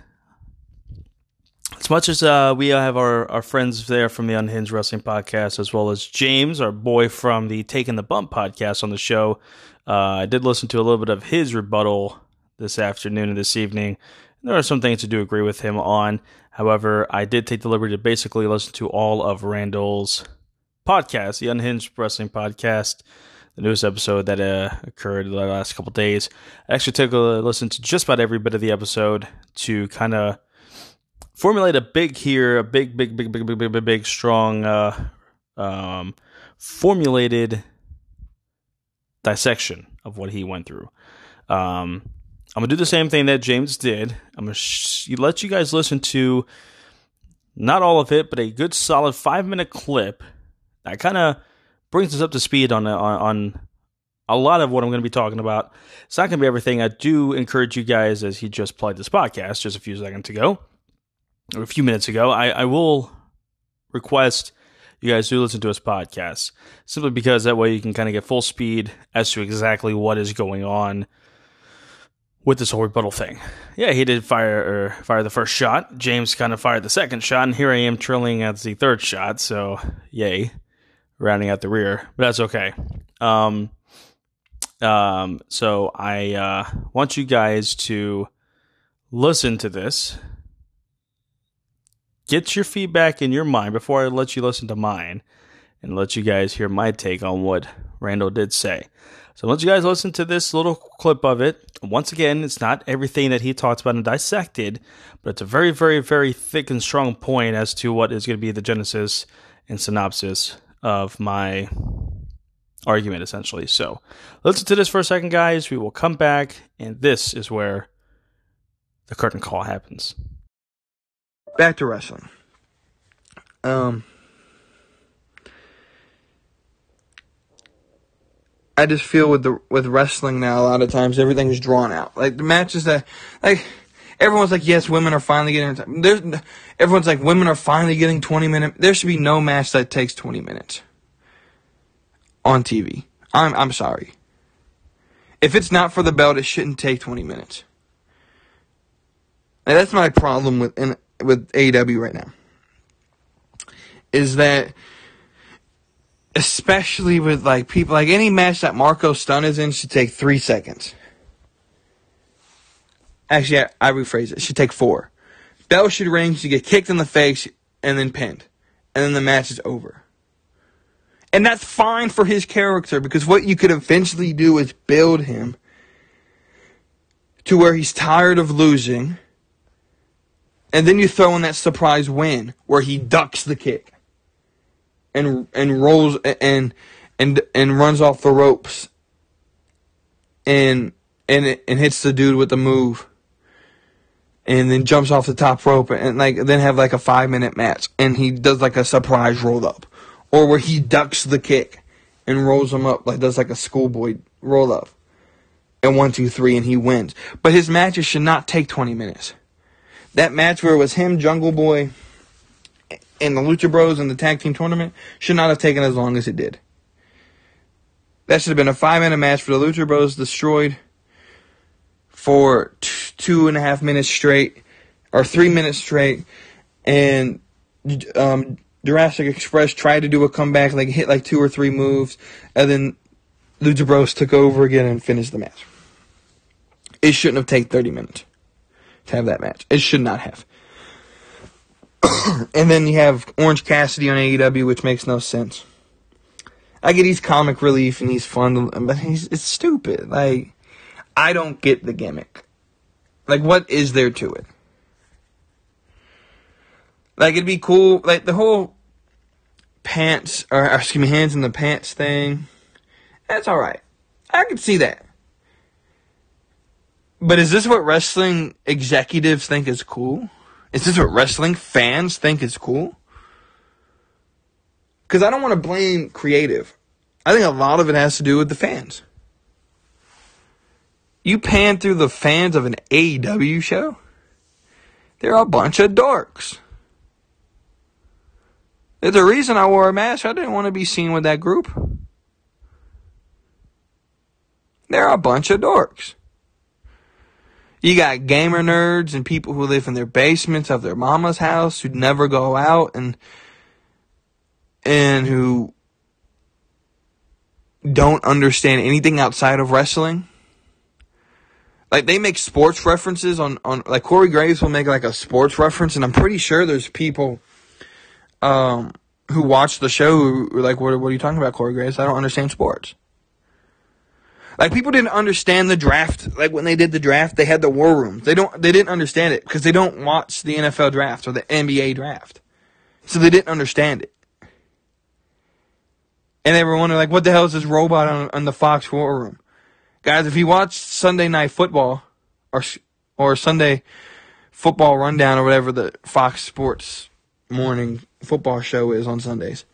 Speaker 1: as much as uh, we have our, our friends there from the Unhinged Wrestling podcast, as well as James, our boy from the Taking the Bump podcast on the show, uh, I did listen to a little bit of his rebuttal this afternoon and this evening. There are some things to do agree with him on. However, I did take the liberty to basically listen to all of Randall's podcast, the Unhinged Wrestling podcast, the newest episode that uh, occurred the last couple days. I actually took a listen to just about every bit of the episode to kind of formulate a big here, a big, big, big, big, big, big, big, big strong, uh, um, formulated dissection of what he went through. Um, I'm gonna do the same thing that James did. I'm gonna sh- let you guys listen to not all of it, but a good solid five minute clip that kind of brings us up to speed on, uh, on on a lot of what I'm going to be talking about. It's not going to be everything. I do encourage you guys, as he just played this podcast just a few seconds ago, or a few minutes ago, I, I will request you guys do listen to his podcast simply because that way you can kind of get full speed as to exactly what is going on with this whole rebuttal thing. Yeah, he did fire fire the first shot. James kind of fired the second shot, and here I am trilling at the third shot. So, yay. rounding out the rear, but that's okay. Um, um, so I uh, want you guys to listen to this. Get your feedback in your mind before I let you listen to mine and let you guys hear my take on what Randall did say. So once you guys listen to this little clip of it, once again, it's not everything that he talks about and dissected, but it's a very, very, very thick and strong point as to what is going to be the genesis and synopsis of my argument, essentially. So listen to this for a second, guys. We will come back, and this is where the curtain call happens.
Speaker 4: Back to wrestling. Um, I just feel with the with wrestling now, a lot of times everything is drawn out. Like the matches that, like everyone's like, yes, women are finally getting. Everyone's like, women are finally getting 20 minutes. There should be no match that takes 20 minutes on TV. I'm I'm sorry. If it's not for the belt, it shouldn't take 20 minutes. And that's my problem with in, with AEW right now. Is that especially with like people like any match that Marko Stunt is in should take three seconds. Actually, I, I rephrase it. it. Should take four. Bell should ring. Should get kicked in the face and then pinned, and then the match is over. And that's fine for his character because what you could eventually do is build him to where he's tired of losing. And then you throw in that surprise win where he ducks the kick and and rolls and and and runs off the ropes and and and hits the dude with the move and then jumps off the top rope and like then have like a 5 minute match and he does like a surprise roll up or where he ducks the kick and rolls him up like does like a schoolboy roll up and one two three and he wins. But his matches should not take 20 minutes. That match where it was him jungle boy and the Lucha Bros in the tag team tournament should not have taken as long as it did. That should have been a five minute match for the Lucha Bros destroyed for two and a half minutes straight or three minutes straight, and um, Jurassic Express tried to do a comeback, like hit like two or three moves, and then Lucha Bros took over again and finished the match. It shouldn't have taken 30 minutes to have that match. It should not have. *coughs* and then you have Orange Cassidy on AEW, which makes no sense. I get he's comic relief and he's fun, but he's it's stupid. Like I don't get the gimmick. Like what is there to it? Like it'd be cool. Like the whole pants or, or excuse me, hands in the pants thing. That's all right. I can see that. But is this what wrestling executives think is cool? Is this what wrestling fans think is cool? Because I don't want to blame creative. I think a lot of it has to do with the fans. You pan through the fans of an AEW show, they're a bunch of dorks. There's a reason I wore a mask. I didn't want to be seen with that group. They're a bunch of dorks. You got gamer nerds and people who live in their basements of their mama's house who never go out and and who don't understand anything outside of wrestling. Like they make sports references on, on like Corey Graves will make like a sports reference, and I'm pretty sure there's people um, who watch the show who like, what, what are you talking about, Corey Graves? I don't understand sports. Like people didn't understand the draft. Like when they did the draft, they had the war rooms. They don't. They didn't understand it because they don't watch the NFL draft or the NBA draft, so they didn't understand it. And they were wondering, like, what the hell is this robot on, on the Fox war room? Guys, if you watch Sunday Night Football or or Sunday Football Rundown or whatever the Fox Sports morning football show is on Sundays,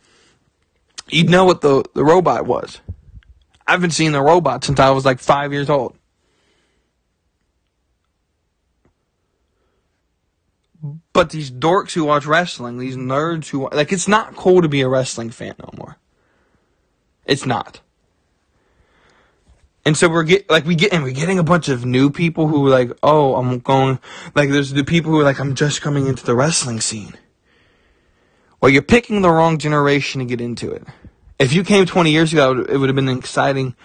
Speaker 4: you'd know what the the robot was. I've been seeing the robot since I was like five years old. But these dorks who watch wrestling, these nerds who like, it's not cool to be a wrestling fan no more. It's not. And so we're get like we get and we're getting a bunch of new people who are like, oh, I'm going like there's the people who are like, I'm just coming into the wrestling scene. Well, you're picking the wrong generation to get into it. If you came 20 years ago, it would have been an exciting,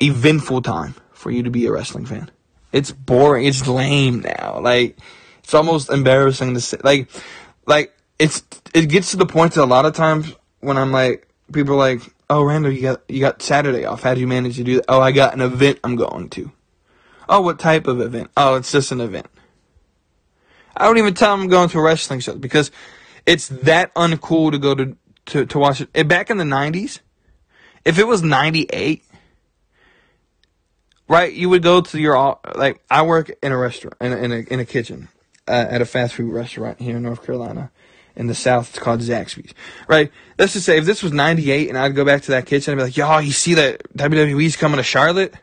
Speaker 4: eventful time for you to be a wrestling fan. It's boring. It's lame now. Like, it's almost embarrassing to say. Like, like it's it gets to the point that a lot of times when I'm like, people are like, "Oh, Randall, you got you got Saturday off. How did you manage to do that?" Oh, I got an event I'm going to. Oh, what type of event? Oh, it's just an event. I don't even tell them I'm going to a wrestling show because it's that uncool to go to to, to watch it. Back in the '90s, if it was '98, right, you would go to your like. I work in a restaurant in a, in a, in a kitchen uh, at a fast food restaurant here in North Carolina. In the South, it's called Zaxby's. Right? Let's just say if this was '98 and I'd go back to that kitchen and be like, "Y'all, you see that WWE's coming to Charlotte?"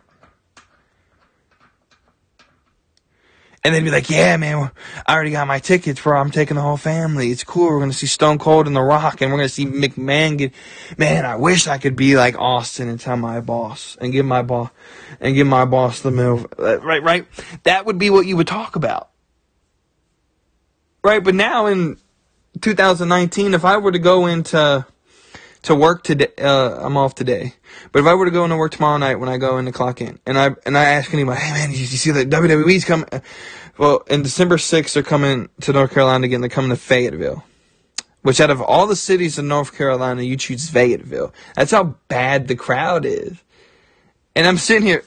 Speaker 4: And they'd be like, yeah, man, I already got my tickets for I'm taking the whole family. It's cool. We're going to see Stone Cold and The Rock and we're going to see McMahon get, man, I wish I could be like Austin and tell my boss and give my boss, and give my boss the move. Uh, right, right. That would be what you would talk about. Right. But now in 2019, if I were to go into, to work today, uh, I'm off today. But if I were to go into work tomorrow night when I go in to clock in, and I and I ask anybody, hey man, did you see that WWE's coming? Well, in December 6th, they're coming to North Carolina again. They're coming to Fayetteville. Which out of all the cities in North Carolina, you choose Fayetteville. That's how bad the crowd is. And I'm sitting here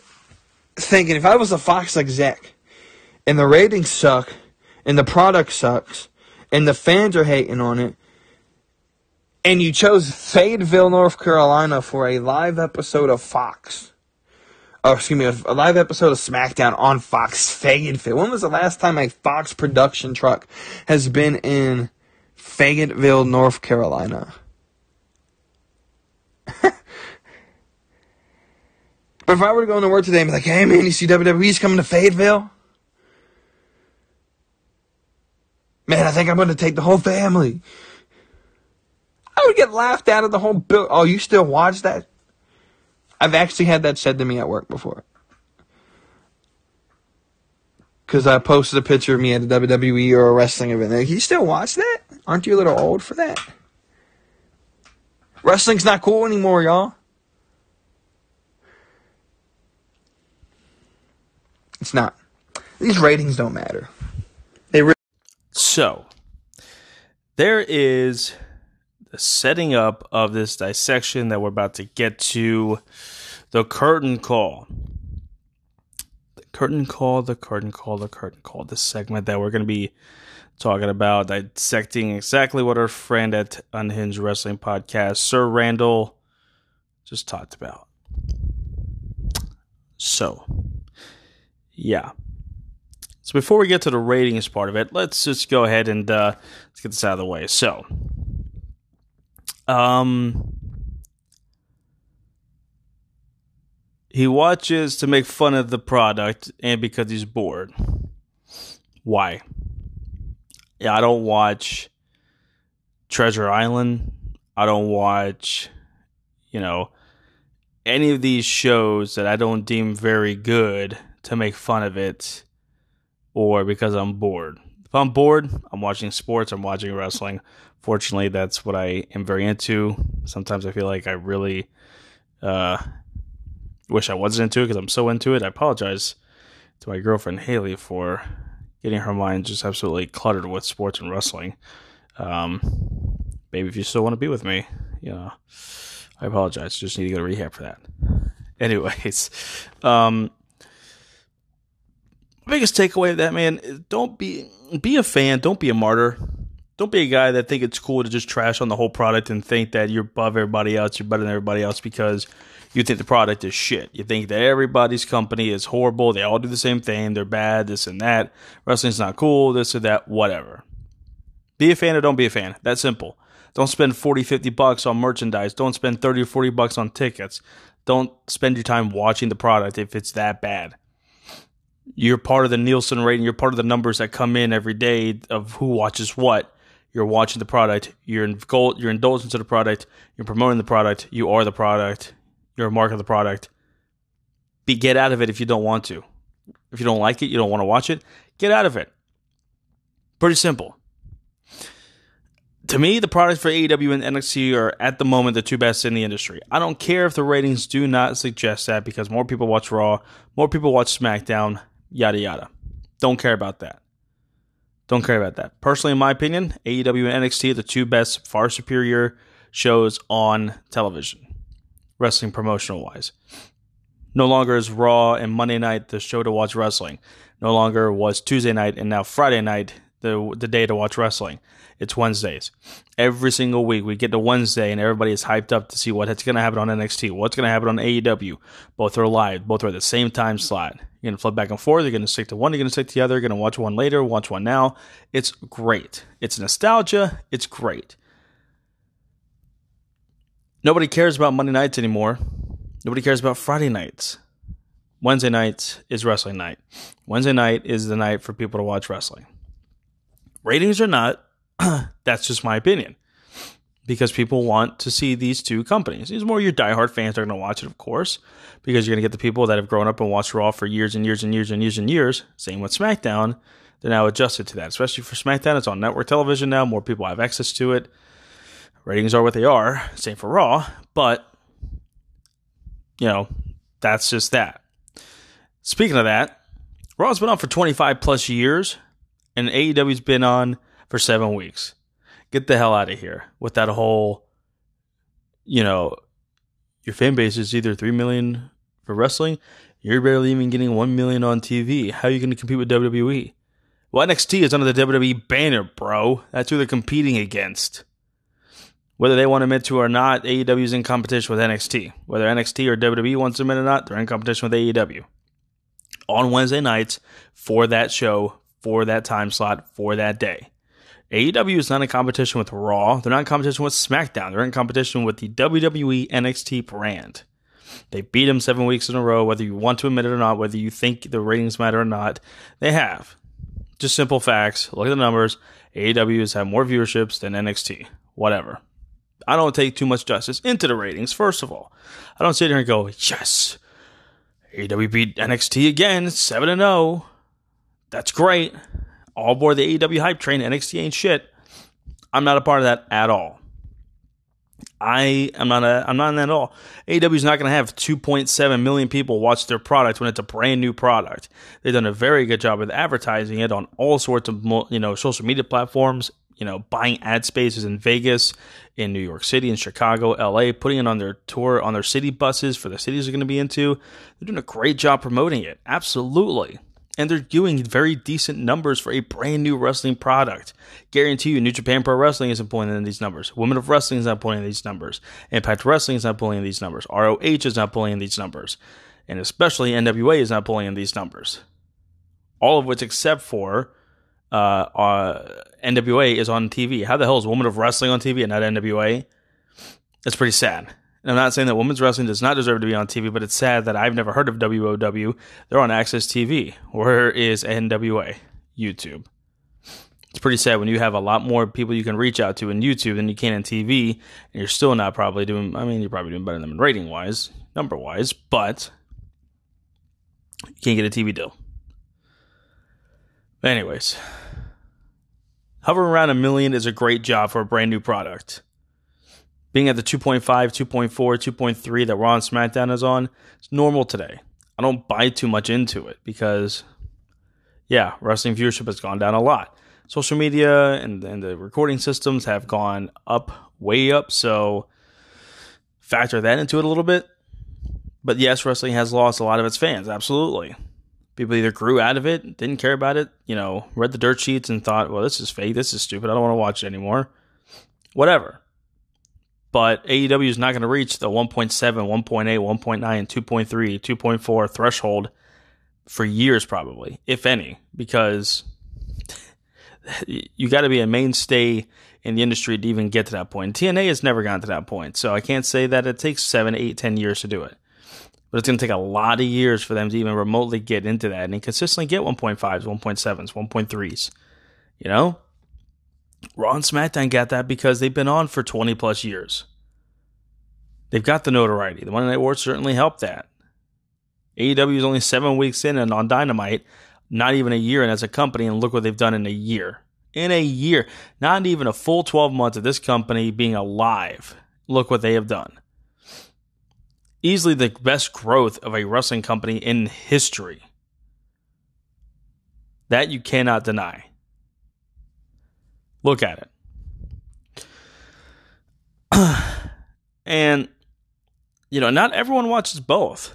Speaker 4: thinking, if I was a Fox like exec, and the ratings suck, and the product sucks, and the fans are hating on it, and you chose Fayetteville, North Carolina for a live episode of Fox. Oh, excuse me, a live episode of SmackDown on Fox Fayetteville. When was the last time a Fox production truck has been in Fayetteville, North Carolina? *laughs* but if I were to go into work today and be like, hey man, you see WWE's coming to Fayetteville? Man, I think I'm going to take the whole family. Would get laughed out of the whole bill. Oh, you still watch that? I've actually had that said to me at work before. Because I posted a picture of me at a WWE or a wrestling event. Like, you still watch that? Aren't you a little old for that? Wrestling's not cool anymore, y'all. It's not. These ratings don't matter. They really.
Speaker 1: So, there is setting up of this dissection that we're about to get to the curtain call. The curtain call, the curtain call, the curtain call. This segment that we're going to be talking about, dissecting exactly what our friend at Unhinged Wrestling Podcast, Sir Randall, just talked about. So, yeah. So before we get to the ratings part of it, let's just go ahead and uh, let's get this out of the way. So, um, he watches to make fun of the product and because he's bored. Why? Yeah, I don't watch Treasure Island. I don't watch, you know, any of these shows that I don't deem very good to make fun of it or because I'm bored. If I'm bored, I'm watching sports, I'm watching wrestling. Fortunately, that's what I am very into. Sometimes I feel like I really uh, wish I wasn't into it because I'm so into it. I apologize to my girlfriend Haley for getting her mind just absolutely cluttered with sports and wrestling. Um, maybe if you still want to be with me, you know, I apologize. Just need to go to rehab for that. *laughs* Anyways, um, biggest takeaway of that man: don't be be a fan, don't be a martyr. Don't be a guy that think it's cool to just trash on the whole product and think that you're above everybody else, you're better than everybody else because you think the product is shit. You think that everybody's company is horrible, they all do the same thing, they're bad, this and that. Wrestling's not cool, this or that, whatever. Be a fan or don't be a fan. That simple. Don't spend 40, 50 bucks on merchandise. Don't spend 30 or 40 bucks on tickets. Don't spend your time watching the product if it's that bad. You're part of the Nielsen rating. You're part of the numbers that come in every day of who watches what you're watching the product, you're in gold, you're indulging to the product, you're promoting the product, you are the product, you're a mark of the product. Be get out of it if you don't want to. If you don't like it, you don't want to watch it, get out of it. Pretty simple. to me, the products for AEW and NXT are at the moment the two best in the industry. I don't care if the ratings do not suggest that because more people watch Raw, more people watch SmackDown, yada yada. Don't care about that. Don't care about that. Personally, in my opinion, AEW and NXT are the two best, far superior shows on television, wrestling promotional wise. No longer is Raw and Monday night the show to watch wrestling. No longer was Tuesday night and now Friday night the the day to watch wrestling. It's Wednesdays. Every single week we get to Wednesday and everybody is hyped up to see what's going to happen on NXT, what's going to happen on AEW. Both are live, both are at the same time slot. You're going to flip back and forth. You're going to stick to one, you're going to stick to the other. You're going to watch one later, watch one now. It's great. It's nostalgia. It's great. Nobody cares about Monday nights anymore. Nobody cares about Friday nights. Wednesday nights is wrestling night. Wednesday night is the night for people to watch wrestling. Ratings or not, *clears throat* that's just my opinion. Because people want to see these two companies. These more your diehard fans are going to watch it, of course, because you're going to get the people that have grown up and watched Raw for years and years and years and years and years. Same with SmackDown. They're now adjusted to that, especially for SmackDown. It's on network television now. More people have access to it. Ratings are what they are. Same for Raw, but you know that's just that. Speaking of that, Raw's been on for 25 plus years, and AEW's been on for seven weeks. Get the hell out of here with that whole, you know, your fan base is either 3 million for wrestling, you're barely even getting 1 million on TV. How are you going to compete with WWE? Well, NXT is under the WWE banner, bro. That's who they're competing against. Whether they want to admit to or not, AEW is in competition with NXT. Whether NXT or WWE wants to admit or not, they're in competition with AEW. On Wednesday nights for that show, for that time slot, for that day. AEW is not in competition with Raw. They're not in competition with SmackDown. They're in competition with the WWE NXT brand. They beat them seven weeks in a row, whether you want to admit it or not, whether you think the ratings matter or not. They have. Just simple facts. Look at the numbers. AEW has had more viewerships than NXT. Whatever. I don't take too much justice into the ratings, first of all. I don't sit here and go, yes, AEW beat NXT again, 7 0. That's great. All aboard the AEW hype train. NXT ain't shit. I'm not a part of that at all. I am not a, I'm not in that at all. AEW is not going to have 2.7 million people watch their product when it's a brand new product. They've done a very good job with advertising it on all sorts of you know social media platforms. You know, buying ad spaces in Vegas, in New York City, in Chicago, LA, putting it on their tour on their city buses for the cities they're going to be into. They're doing a great job promoting it. Absolutely and they're doing very decent numbers for a brand new wrestling product. Guarantee you, New Japan Pro Wrestling isn't pulling in these numbers. Women of Wrestling is not pulling in these numbers. Impact Wrestling is not pulling in these numbers. ROH is not pulling in these numbers. And especially NWA is not pulling in these numbers. All of which, except for uh, uh, NWA, is on TV. How the hell is Women of Wrestling on TV and not NWA? That's pretty sad. And I'm not saying that women's wrestling does not deserve to be on TV, but it's sad that I've never heard of WOW. They're on AXS TV. Where is NWA? YouTube. It's pretty sad when you have a lot more people you can reach out to in YouTube than you can in TV, and you're still not probably doing. I mean, you're probably doing better than them rating wise, number wise, but you can't get a TV deal. Anyways, hovering around a million is a great job for a brand new product being at the 2.5, 2.4, 2.3 that Raw and SmackDown is on, it's normal today. I don't buy too much into it because, yeah, wrestling viewership has gone down a lot. Social media and, and the recording systems have gone up, way up. So factor that into it a little bit. But yes, wrestling has lost a lot of its fans. Absolutely. People either grew out of it, didn't care about it, you know, read the dirt sheets and thought, well, this is fake. This is stupid. I don't want to watch it anymore. Whatever but AEW is not going to reach the 1.7, 1.8, 1.9, 2.3, 2.4 threshold for years, probably, if any, because *laughs* you got to be a mainstay in the industry to even get to that point. TNA has never gotten to that point, so I can't say that it takes seven, eight, ten years to do it. But it's going to take a lot of years for them to even remotely get into that and consistently get 1.5s, 1.7s, 1.3s. You know? Raw and SmackDown got that because they've been on for 20 plus years. They've got the notoriety. The Monday Night Wars certainly helped that. AEW is only seven weeks in and on Dynamite, not even a year in as a company, and look what they've done in a year. In a year, not even a full 12 months of this company being alive, look what they have done. Easily the best growth of a wrestling company in history. That you cannot deny. Look at it. *clears throat* and, you know, not everyone watches both.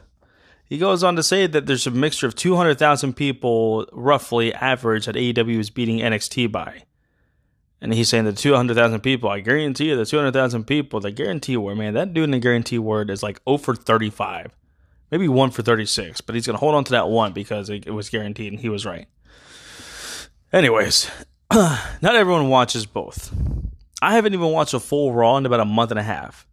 Speaker 1: He goes on to say that there's a mixture of 200,000 people, roughly average, that AEW is beating NXT by. And he's saying the 200,000 people, I guarantee you, the 200,000 people, the guarantee word, man, that dude in the guarantee word is like 0 for 35. Maybe 1 for 36, but he's going to hold on to that one because it, it was guaranteed and he was right. Anyways, *clears throat* not everyone watches both. I haven't even watched a full Raw in about a month and a half.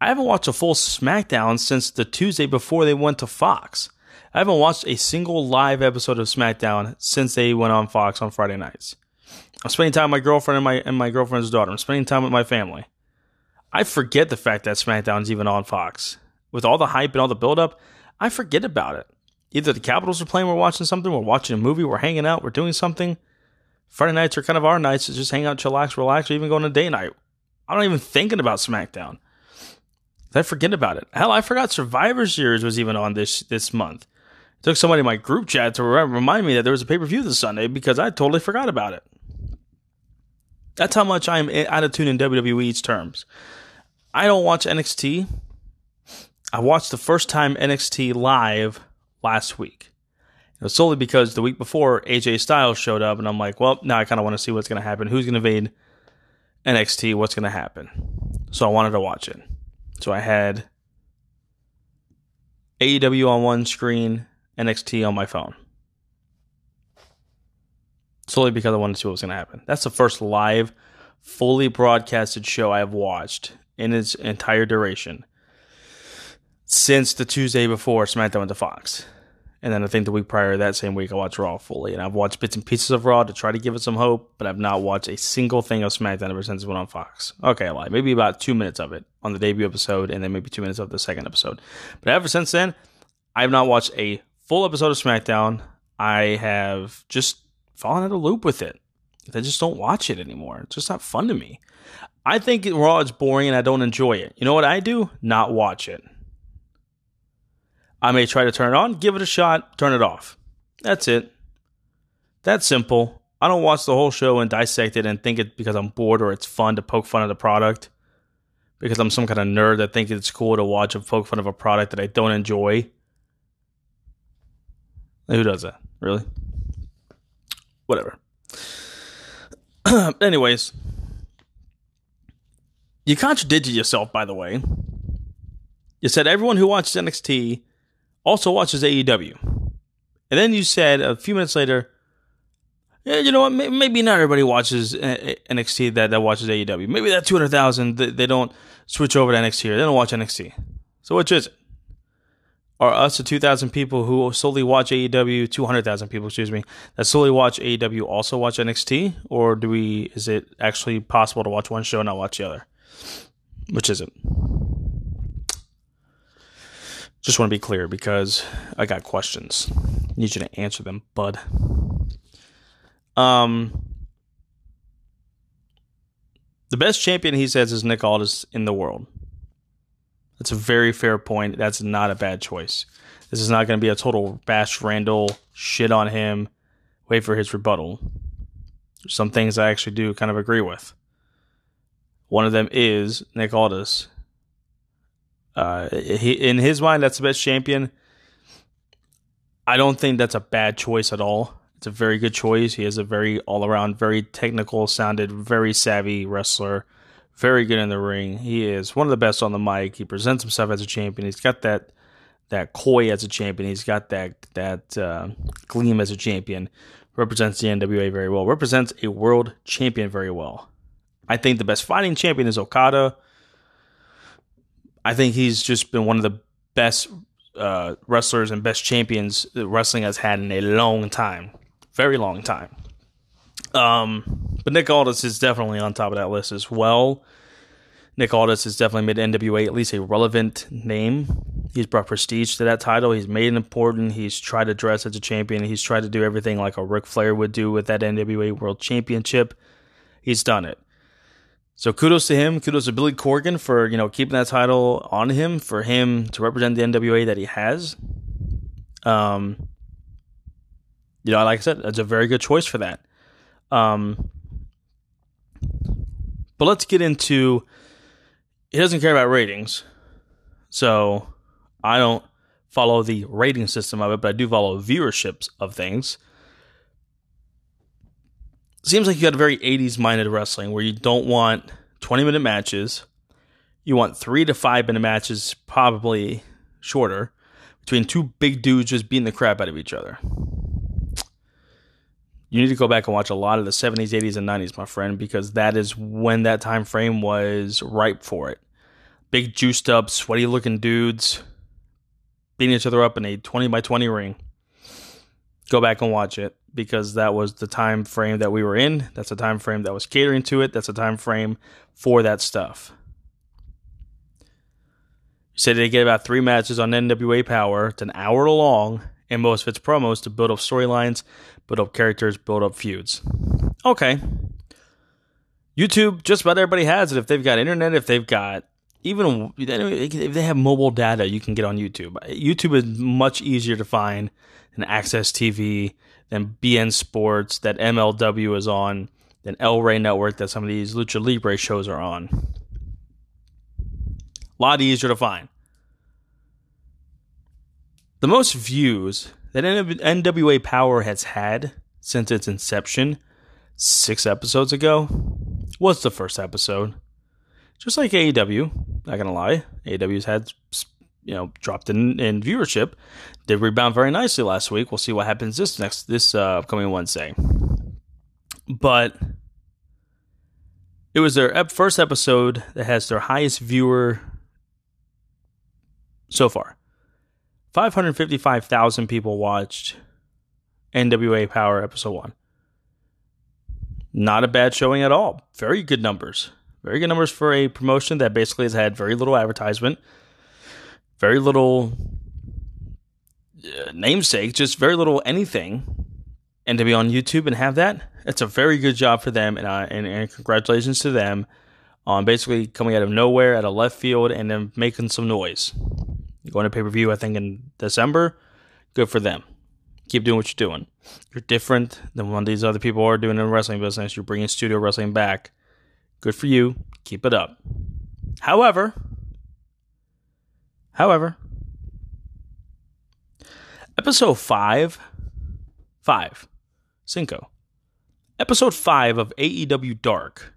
Speaker 1: I haven't watched a full SmackDown since the Tuesday before they went to Fox. I haven't watched a single live episode of SmackDown since they went on Fox on Friday nights. I'm spending time with my girlfriend and my and my girlfriend's daughter. I'm spending time with my family. I forget the fact that SmackDown's even on Fox. With all the hype and all the buildup, I forget about it. Either the Capitals are playing, we're watching something, we're watching a movie, we're hanging out, we're doing something. Friday nights are kind of our nights to just hang out, chillax, relax, or even go on a day night. I'm not even thinking about SmackDown. I forget about it. Hell, I forgot Survivor Series was even on this this month. It took somebody in my group chat to remind me that there was a pay per view this Sunday because I totally forgot about it. That's how much I'm out of tune in WWE's terms. I don't watch NXT. I watched the first time NXT live last week. Was solely because the week before AJ Styles showed up, and I'm like, well, now I kind of want to see what's going to happen. Who's going to invade NXT? What's going to happen? So I wanted to watch it. So I had AEW on one screen, NXT on my phone. Solely because I wanted to see what was going to happen. That's the first live, fully broadcasted show I have watched in its entire duration since the Tuesday before SmackDown went to Fox. And then I think the week prior, that same week, I watched Raw fully. And I've watched bits and pieces of Raw to try to give it some hope, but I've not watched a single thing of SmackDown ever since it went on Fox. Okay, I lied. Maybe about two minutes of it on the debut episode, and then maybe two minutes of the second episode. But ever since then, I have not watched a full episode of SmackDown. I have just fallen out of loop with it. I just don't watch it anymore. It's just not fun to me. I think Raw is boring and I don't enjoy it. You know what I do? Not watch it. I may try to turn it on, give it a shot, turn it off. That's it. That's simple. I don't watch the whole show and dissect it and think it because I'm bored or it's fun to poke fun at the product. Because I'm some kind of nerd that thinks it's cool to watch and poke fun of a product that I don't enjoy. Who does that? Really? Whatever. *clears throat* Anyways, you contradicted yourself, by the way. You said everyone who watches NXT also watches AEW. And then you said a few minutes later, yeah, you know what? Maybe not everybody watches uh, uh, NXT that, that watches AEW. Maybe that 200,000, they don't switch over to NXT or they don't watch NXT. So which is it? Are us the 2,000 people who solely watch AEW, 200,000 people, excuse me, that solely watch AEW also watch NXT? Or do we, is it actually possible to watch one show and not watch the other? Which is it? Just want to be clear because I got questions. I need you to answer them, bud. Um, the best champion he says is Nick Aldis in the world. That's a very fair point. That's not a bad choice. This is not going to be a total bash Randall shit on him. Wait for his rebuttal. some things I actually do kind of agree with. One of them is Nick Aldis uh, he, in his mind, that's the best champion. I don't think that's a bad choice at all. It's a very good choice. He is a very all around, very technical sounded, very savvy wrestler. Very good in the ring. He is one of the best on the mic. He presents himself as a champion. He's got that that coy as a champion. He's got that that uh, gleam as a champion. Represents the NWA very well. Represents a world champion very well. I think the best fighting champion is Okada. I think he's just been one of the best uh, wrestlers and best champions that wrestling has had in a long time, very long time. Um, but Nick Aldis is definitely on top of that list as well. Nick Aldis has definitely made NWA at least a relevant name. He's brought prestige to that title. He's made it important. He's tried to dress as a champion. He's tried to do everything like a Ric Flair would do with that NWA World Championship. He's done it. So kudos to him. Kudos to Billy Corgan for you know keeping that title on him for him to represent the NWA that he has. Um, you know, like I said, it's a very good choice for that. Um, but let's get into. He doesn't care about ratings, so I don't follow the rating system of it, but I do follow viewerships of things. Seems like you got a very 80s minded wrestling where you don't want 20 minute matches. You want three to five minute matches, probably shorter, between two big dudes just beating the crap out of each other. You need to go back and watch a lot of the 70s, 80s, and 90s, my friend, because that is when that time frame was ripe for it. Big juiced up, sweaty looking dudes beating each other up in a 20 by 20 ring. Go back and watch it because that was the time frame that we were in. That's a time frame that was catering to it. That's a time frame for that stuff. You said they get about three matches on NWA Power. It's an hour long, and most of its promos to build up storylines, build up characters, build up feuds. Okay. YouTube, just about everybody has it. If they've got internet, if they've got even if they have mobile data, you can get on YouTube. YouTube is much easier to find than AXS TV, then beIN Sports, that MLW is on, then El Rey Network that some of these Lucha Libre shows are on. A lot easier to find. The most views that NWA Power has had since its inception, six episodes ago, was the first episode just like AEW. Not gonna lie, AEW's had you know dropped in, in viewership. Did rebound very nicely last week. We'll see what happens this next this uh, upcoming Wednesday. But it was their first episode that has their highest viewer so far. 555,000 people watched NWA Power episode 1. Not a bad showing at all. Very good numbers. Very good numbers for a promotion that basically has had very little advertisement, very little uh, namesake, just very little anything. And to be on YouTube and have that, it's a very good job for them. And, uh, and, and congratulations to them on basically coming out of nowhere at a left field and then making some noise. Going to pay per view, I think, in December. Good for them. Keep doing what you're doing. You're different than what these other people are doing in the wrestling business. You're bringing studio wrestling back. Good for you. Keep it up. However, however, episode 5 5 Cinco. Episode 5 of AEW Dark.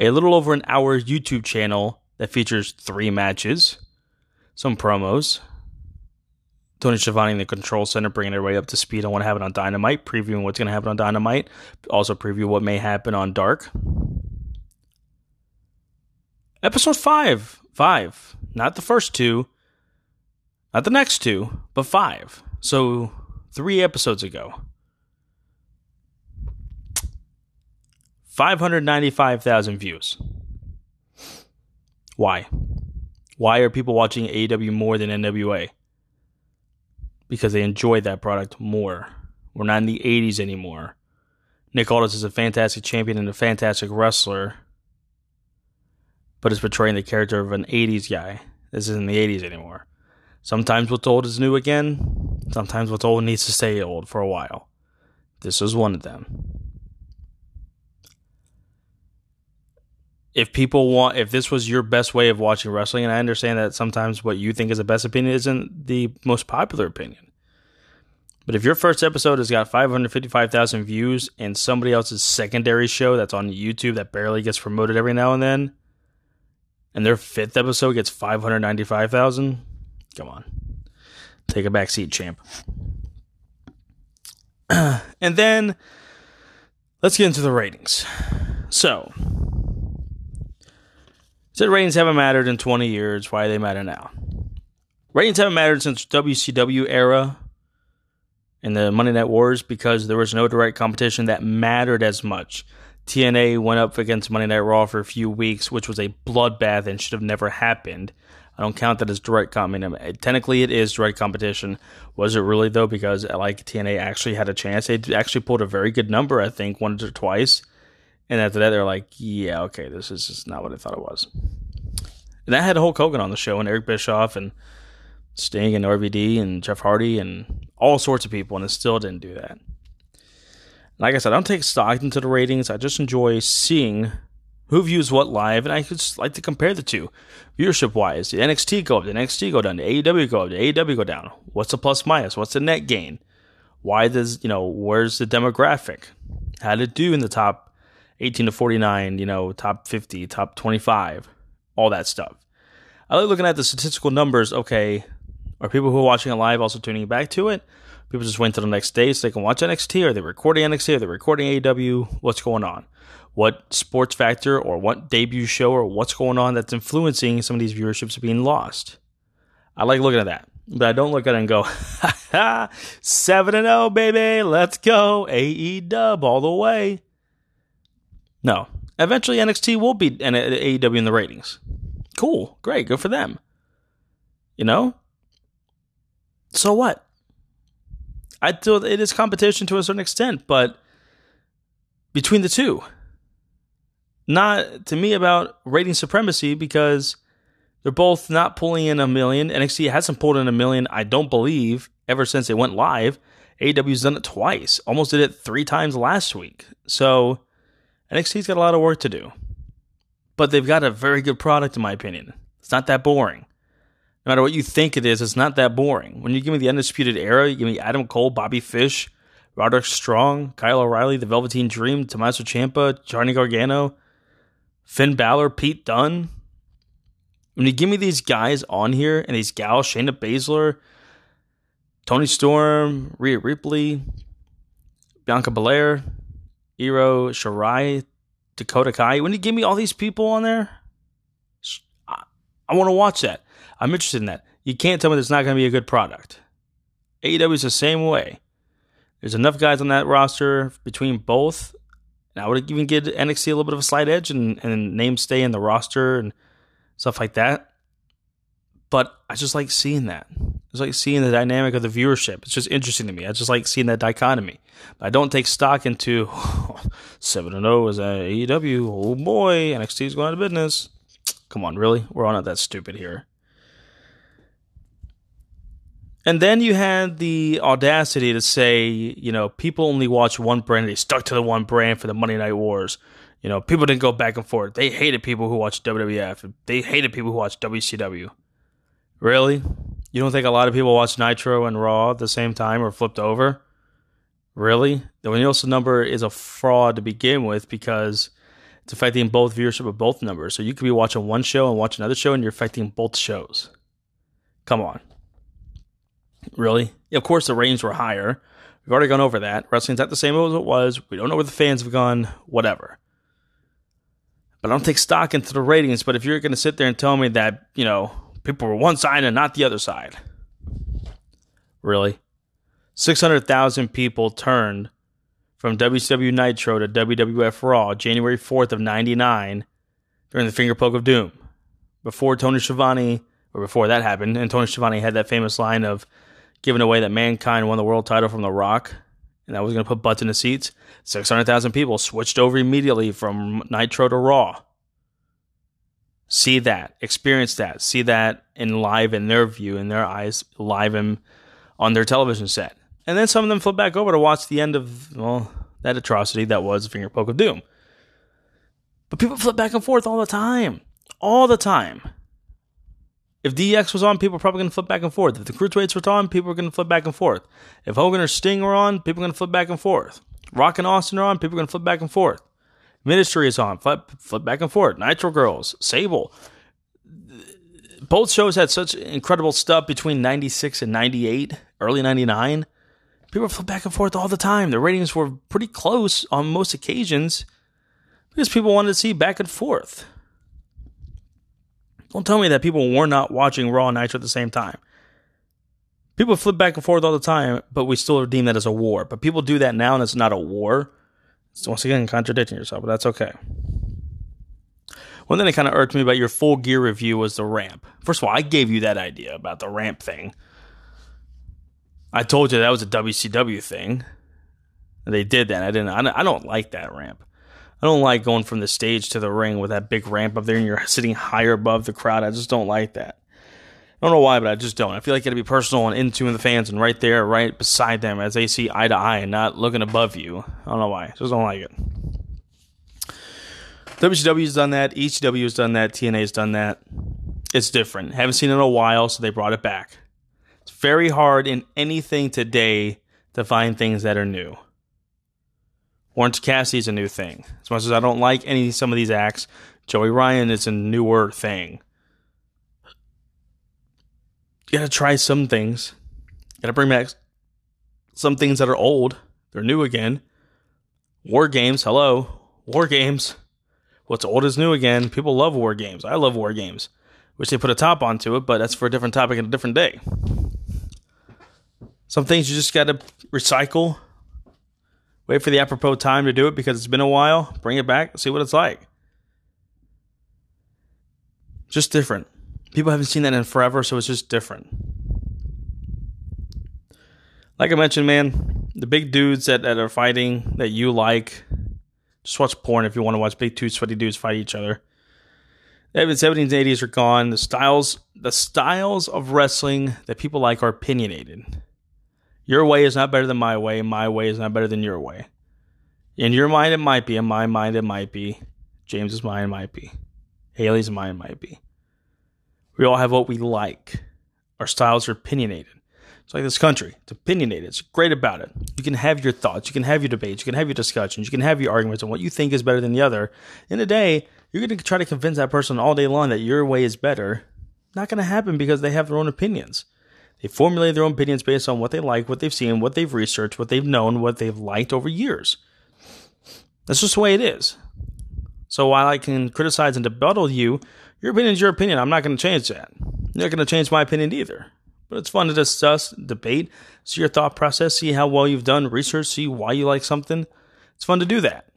Speaker 1: A little over an hour YouTube channel that features three matches, some promos, Tony Schiavone in the control center, bringing everybody up to speed on what happened on Dynamite, previewing what's going to happen on Dynamite, also preview what may happen on Dark. Episode five, five, not the first two, not the next two, but five. So three episodes ago. 595,000 views. Why? Why are people watching AEW more than NWA? because they enjoy that product more. We're not in the 80s anymore. Nick Aldis is a fantastic champion and a fantastic wrestler, but is portraying the character of an 80s guy. This isn't the 80s anymore. Sometimes what's old is new again. Sometimes what's old needs to stay old for a while. This was one of them. If people want, if this was your best way of watching wrestling, and I understand that sometimes what you think is the best opinion isn't the most popular opinion. But if your first episode has got 555,000 views and somebody else's secondary show that's on YouTube that barely gets promoted every now and then, and their fifth episode gets 595,000, come on. Take a back seat, champ. *clears throat* and then let's get into the ratings. So, said ratings haven't mattered in 20 years. Why they matter now? Ratings haven't mattered since WCW era and the Monday Night Wars because there was no direct competition that mattered as much. TNA went up against Monday Night Raw for a few weeks, which was a bloodbath and should have never happened. I don't count that as direct competition. Technically, it is direct competition. Was it really though? Because like TNA actually had a chance. They actually pulled a very good number, I think, once or twice. And after that, they're like, "Yeah, okay, this is just not what I thought it was." And that had Hulk Hogan on the show, and Eric Bischoff, and Sting, and RVD, and Jeff Hardy, and all sorts of people, and it still didn't do that. Like I said, I don't take stock into the ratings. I just enjoy seeing who views what live, and I just like to compare the two viewership wise. The NXT go up? the NXT go down? the AEW go up? the AEW go down? What's the plus minus? What's the net gain? Why does you know where's the demographic? How did it do in the top 18 to 49? You know, top 50, top 25, all that stuff. I like looking at the statistical numbers. Okay, are people who are watching it live also tuning back to it? People just wait till the next day so they can watch NXT. Are they recording NXT? Are they recording AEW? What's going on? What sports factor or what debut show or what's going on that's influencing some of these viewerships being lost? I like looking at that. But I don't look at it and go, *laughs* 7 and 0, baby, let's go. AE dub all the way. No. Eventually, NXT will beat AEW in the ratings. Cool. Great. Good for them. You know? So what? I feel it is competition to a certain extent, but between the two, not to me about rating supremacy because they're both not pulling in a million. NXT hasn't pulled in a million, I don't believe, ever since it went live. AEW's done it twice, almost did it three times last week. So NXT's got a lot of work to do. But they've got a very good product, in my opinion. It's not that boring. No matter what you think it is, it's not that boring. When you give me the Undisputed Era, you give me Adam Cole, Bobby Fish, Roderick Strong, Kyle O'Reilly, The Velveteen Dream, Tommaso Ciampa, Johnny Gargano, Finn Balor, Pete Dunne. When you give me these guys on here and these gals, Shayna Baszler, Toni Storm, Rhea Ripley, Bianca Belair, Io Shirai, Dakota Kai, when you give me all these people on there, I, I want to watch that. I'm interested in that. You can't tell me there's not going to be a good product. AEW is the same way. There's enough guys on that roster between both and I would even give NXT a little bit of a slight edge and, and name stay in the roster and stuff like that. But I just like seeing that. It's like seeing the dynamic of the viewership. It's just interesting to me. I just like seeing that dichotomy. I don't take stock into *laughs* 7 0 is at AEW. Oh boy, NXT is going out of business. Come on, really? We're all not that stupid here. And then you had the audacity to say, you know, people only watch one brand. They stuck to the one brand for the Monday Night Wars. You know, people didn't go back and forth. They hated people who watched WWF. They hated people who watched WCW. Really? You don't think a lot of people watch Nitro and Raw at the same time or flipped over? Really? The Nielsen number is a fraud to begin with because it's affecting both viewership of both numbers. So you could be watching one show and watch another show and you're affecting both shows. Come on. Really? Of course, the ratings were higher. We've already gone over that. Wrestling's not the same as it was. We don't know where the fans have gone. Whatever. But I don't take stock into the ratings. But if you're going to sit there and tell me that, you know, people were one side and not the other side. Really? 600,000 people turned from WCW Nitro to WWF Raw January 4th of 99 during the finger poke of doom. Before Tony Schiavone, or before that happened, and Tony Schiavone had that famous line of, giving away that Mankind won the world title from The Rock, and that was going to put butts in the seats. 600,000 people switched over immediately from Nitro to Raw. See that, experience that, see that in live in their view, in their eyes, live in, on their television set. And then some of them flip back over to watch the end of, well, that atrocity that was Finger Poke of Doom. But people flip back and forth all the time. All the time. If DX was on, people are probably going to flip back and forth. If the Cruiserweights were on, people are going to flip back and forth. If Hogan or Sting were on, people are going to flip back and forth. Rock and Austin are on, people are going to flip back and forth. Ministry is on, flip, flip back and forth. Nitro Girls, Sable. Both shows had such incredible stuff between 96 and 98, early 99. People flip back and forth all the time. The ratings were pretty close on most occasions because people wanted to see back and forth. Don't tell me that people were not watching Raw and Nitro at the same time. People flip back and forth all the time, but we still deem that as a war. But people do that now, and it's not a war. So once again, contradicting yourself, but that's okay. One thing that kind of irked me about your full gear review was the ramp. First of all, I gave you that idea about the ramp thing. I told you that was a WCW thing. They did that. I didn't. I don't like that ramp. I don't like going from the stage to the ring with that big ramp up there and you're sitting higher above the crowd. I just don't like that. I don't know why, but I just don't. I feel like you got to be personal and into the fans and right there, right beside them as they see eye to eye and not looking above you. I don't know why. I Just don't like it. WCW's done that. ECW has done that. TNA's done that. It's different. Haven't seen it in a while, so they brought it back. It's very hard in anything today to find things that are new. Orange Cassidy's a new thing. As much as I don't like any some of these acts, Joey Ryan is a newer thing. You gotta try some things. You gotta bring back some things that are old. They're new again. War games, hello. War games. What's old is new again. People love war games. I love war games. Wish they put a top onto it, but that's for a different topic and a different day. Some things you just gotta recycle. Wait for the apropos time to do it because it's been a while. Bring it back, see what it's like. Just different. People haven't seen that in forever, so it's just different. Like I mentioned, man, the big dudes that, that are fighting that you like, just watch porn if you want to watch big two sweaty dudes fight each other. The 70s and 80s are gone. The styles, the styles of wrestling that people like are opinionated. Your way is not better than my way. My way is not better than your way. In your mind, it might be. In my mind, it might be. James's mind might be. Haley's mind might be. We all have what we like. Our styles are opinionated. It's like this country. It's opinionated. It's great about it. You can have your thoughts. You can have your debates. You can have your discussions. You can have your arguments on what you think is better than the other. In a day, you're going to try to convince that person all day long that your way is better. Not going to happen because they have their own opinions. They formulate their own opinions based on what they like, what they've seen, what they've researched, what they've known, what they've liked over years. That's just the way it is. So while I can criticize and debuttal you, your opinion is your opinion. I'm not going to change that. You're not going to change my opinion either. But it's fun to discuss, debate, see your thought process, see how well you've done research, see why you like something. It's fun to do that.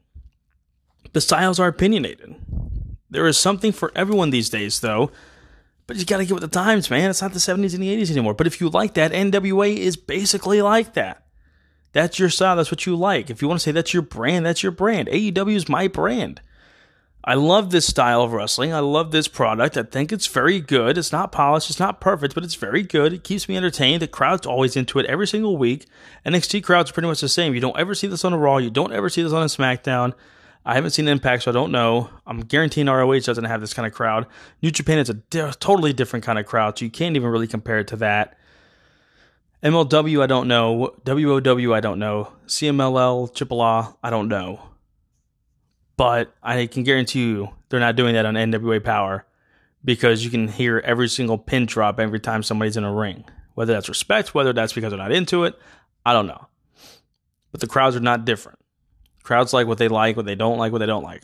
Speaker 1: The styles are opinionated. There is something for everyone these days, though. But you got to get with the times, man. It's not the 70s and the 80s anymore. But if you like that, NWA is basically like that. That's your style. That's what you like. If you want to say that's your brand, that's your brand. AEW is my brand. I love this style of wrestling. I love this product. I think it's very good. It's not polished, it's not perfect, but it's very good. It keeps me entertained. The crowd's always into it every single week. NXT crowd's pretty much the same. You don't ever see this on a Raw. You don't ever see this on a SmackDown. I haven't seen Impact, so I don't know. I'm guaranteeing ROH doesn't have this kind of crowd. New Japan is a di- totally different kind of crowd, so you can't even really compare it to that. MLW, I don't know. WOW, I don't know. CMLL, Triple I don't know. But I can guarantee you they're not doing that on NWA Power because you can hear every single pin drop every time somebody's in a ring. Whether that's respect, whether that's because they're not into it, I don't know. But the crowds are not different. Crowds like what they like, what they don't like, what they don't like.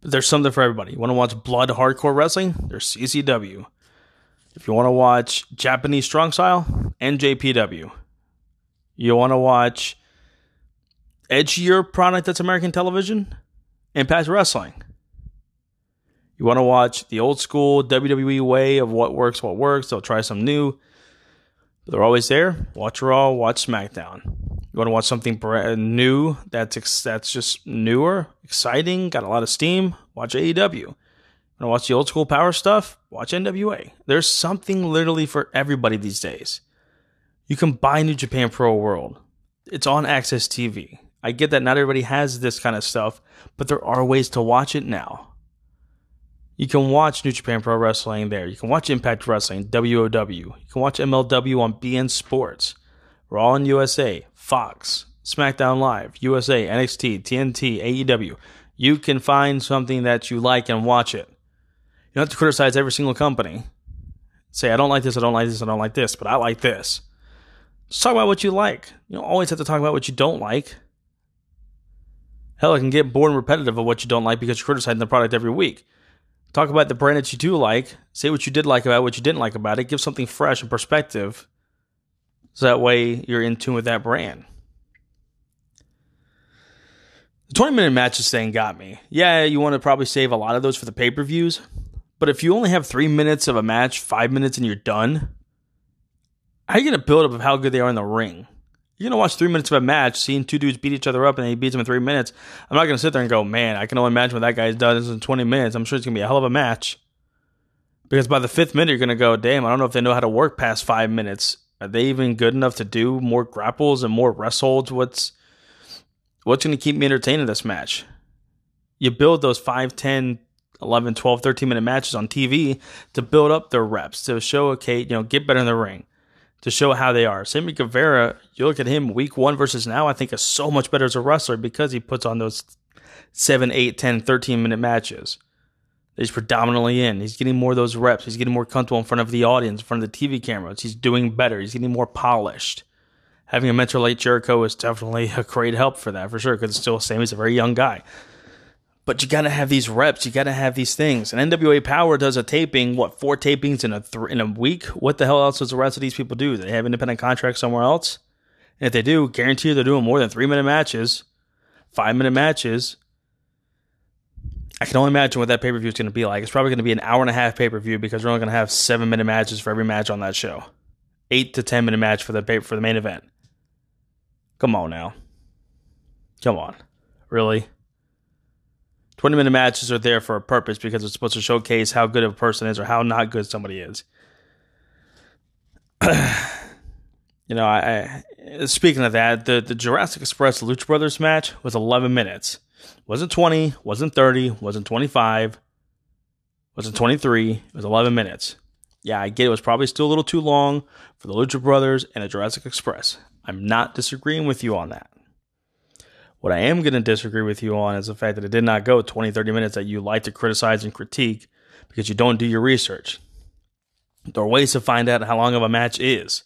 Speaker 1: But there's something for everybody. You want to watch blood hardcore wrestling? There's CCW. If you want to watch Japanese strong style, NJPW. You want to watch edgier product that's American television, Impact Wrestling. You want to watch the old school WWE way of what works, what works. They'll try some new. They're always there. Watch Raw, watch SmackDown. You want to watch something brand new that's that's just newer, exciting, got a lot of steam. Watch AEW. Want to watch the old school power stuff? Watch NWA. There's something literally for everybody these days. You can buy New Japan Pro World. It's on AXS TV. I get that not everybody has this kind of stuff, but there are ways to watch it now. You can watch New Japan Pro Wrestling there. You can watch Impact Wrestling, WOW. You can watch MLW on beIN Sports, Raw on USA, Fox, SmackDown Live, USA, NXT, TNT, AEW. You can find something that you like and watch it. You don't have to criticize every single company. Say, I don't like this, I don't like this, I don't like this, but I like this. Just talk about what you like. You don't always have to talk about what you don't like. Hell, it can get bored and repetitive of what you don't like because you're criticizing the product every week. Talk about the brand that you do like. Say what you did like about it, what you didn't like about it. Give something fresh and perspective. So that way you're in tune with that brand. The 20 minute matches thing got me. Yeah, you want to probably save a lot of those for the pay per views. But if you only have three minutes of a match, five minutes, and you're done, how are you going to build up of how good they are in the ring? You're going to watch three minutes of a match, seeing two dudes beat each other up, and he beats them in three minutes. I'm not going to sit there and go, man, I can only imagine what that guy's done in 20 minutes. I'm sure it's going to be a hell of a match. Because by the fifth minute, you're going to go, damn, I don't know if they know how to work past five minutes. Are they even good enough to do more grapples and more wrestles? What's what's going to keep me entertained in this match? You build those 5, 10, 11, 12, 13 minute matches on TV to build up their reps, to show, okay, you know, get better in the ring, to show how they are. Sammy Guevara, you look at him week one versus now, I think is so much better as a wrestler because he puts on those 7, 8, 10, 13 minute matches. He's predominantly in. He's getting more of those reps. He's getting more comfortable in front of the audience, in front of the TV cameras. He's doing better. He's getting more polished. Having a mentor like Jericho is definitely a great help for that, for sure, because it's still Sammy's a very young guy. But you got to have these reps. You got to have these things. And NWA Power does a taping, what, four tapings in a th- in a week? What the hell else does the rest of these people do? Do they have independent contracts somewhere else? And if they do, guarantee they're doing more than three minute matches, five minute matches. I can only imagine what that pay per view is going to be like. It's probably going to be an hour and a half pay per view because we're only going to have seven minute matches for every match on that show, eight to ten minute match for the pay- for the main event. Come on now, come on, really. 20 minute matches are there for a purpose because it's supposed to showcase how good of a person is or how not good somebody is. *clears throat* you know, I, I, speaking of that, the, the Jurassic Express Lucha Brothers match was 11 minutes. Wasn't 20, wasn't 30, wasn't 25, wasn't 23, it was 11 minutes. Yeah, I get it was probably still a little too long for the Lucha Brothers and the Jurassic Express. I'm not disagreeing with you on that. What I am going to disagree with you on is the fact that it did not go 20, 30 minutes that you like to criticize and critique because you don't do your research. There are ways to find out how long of a match is.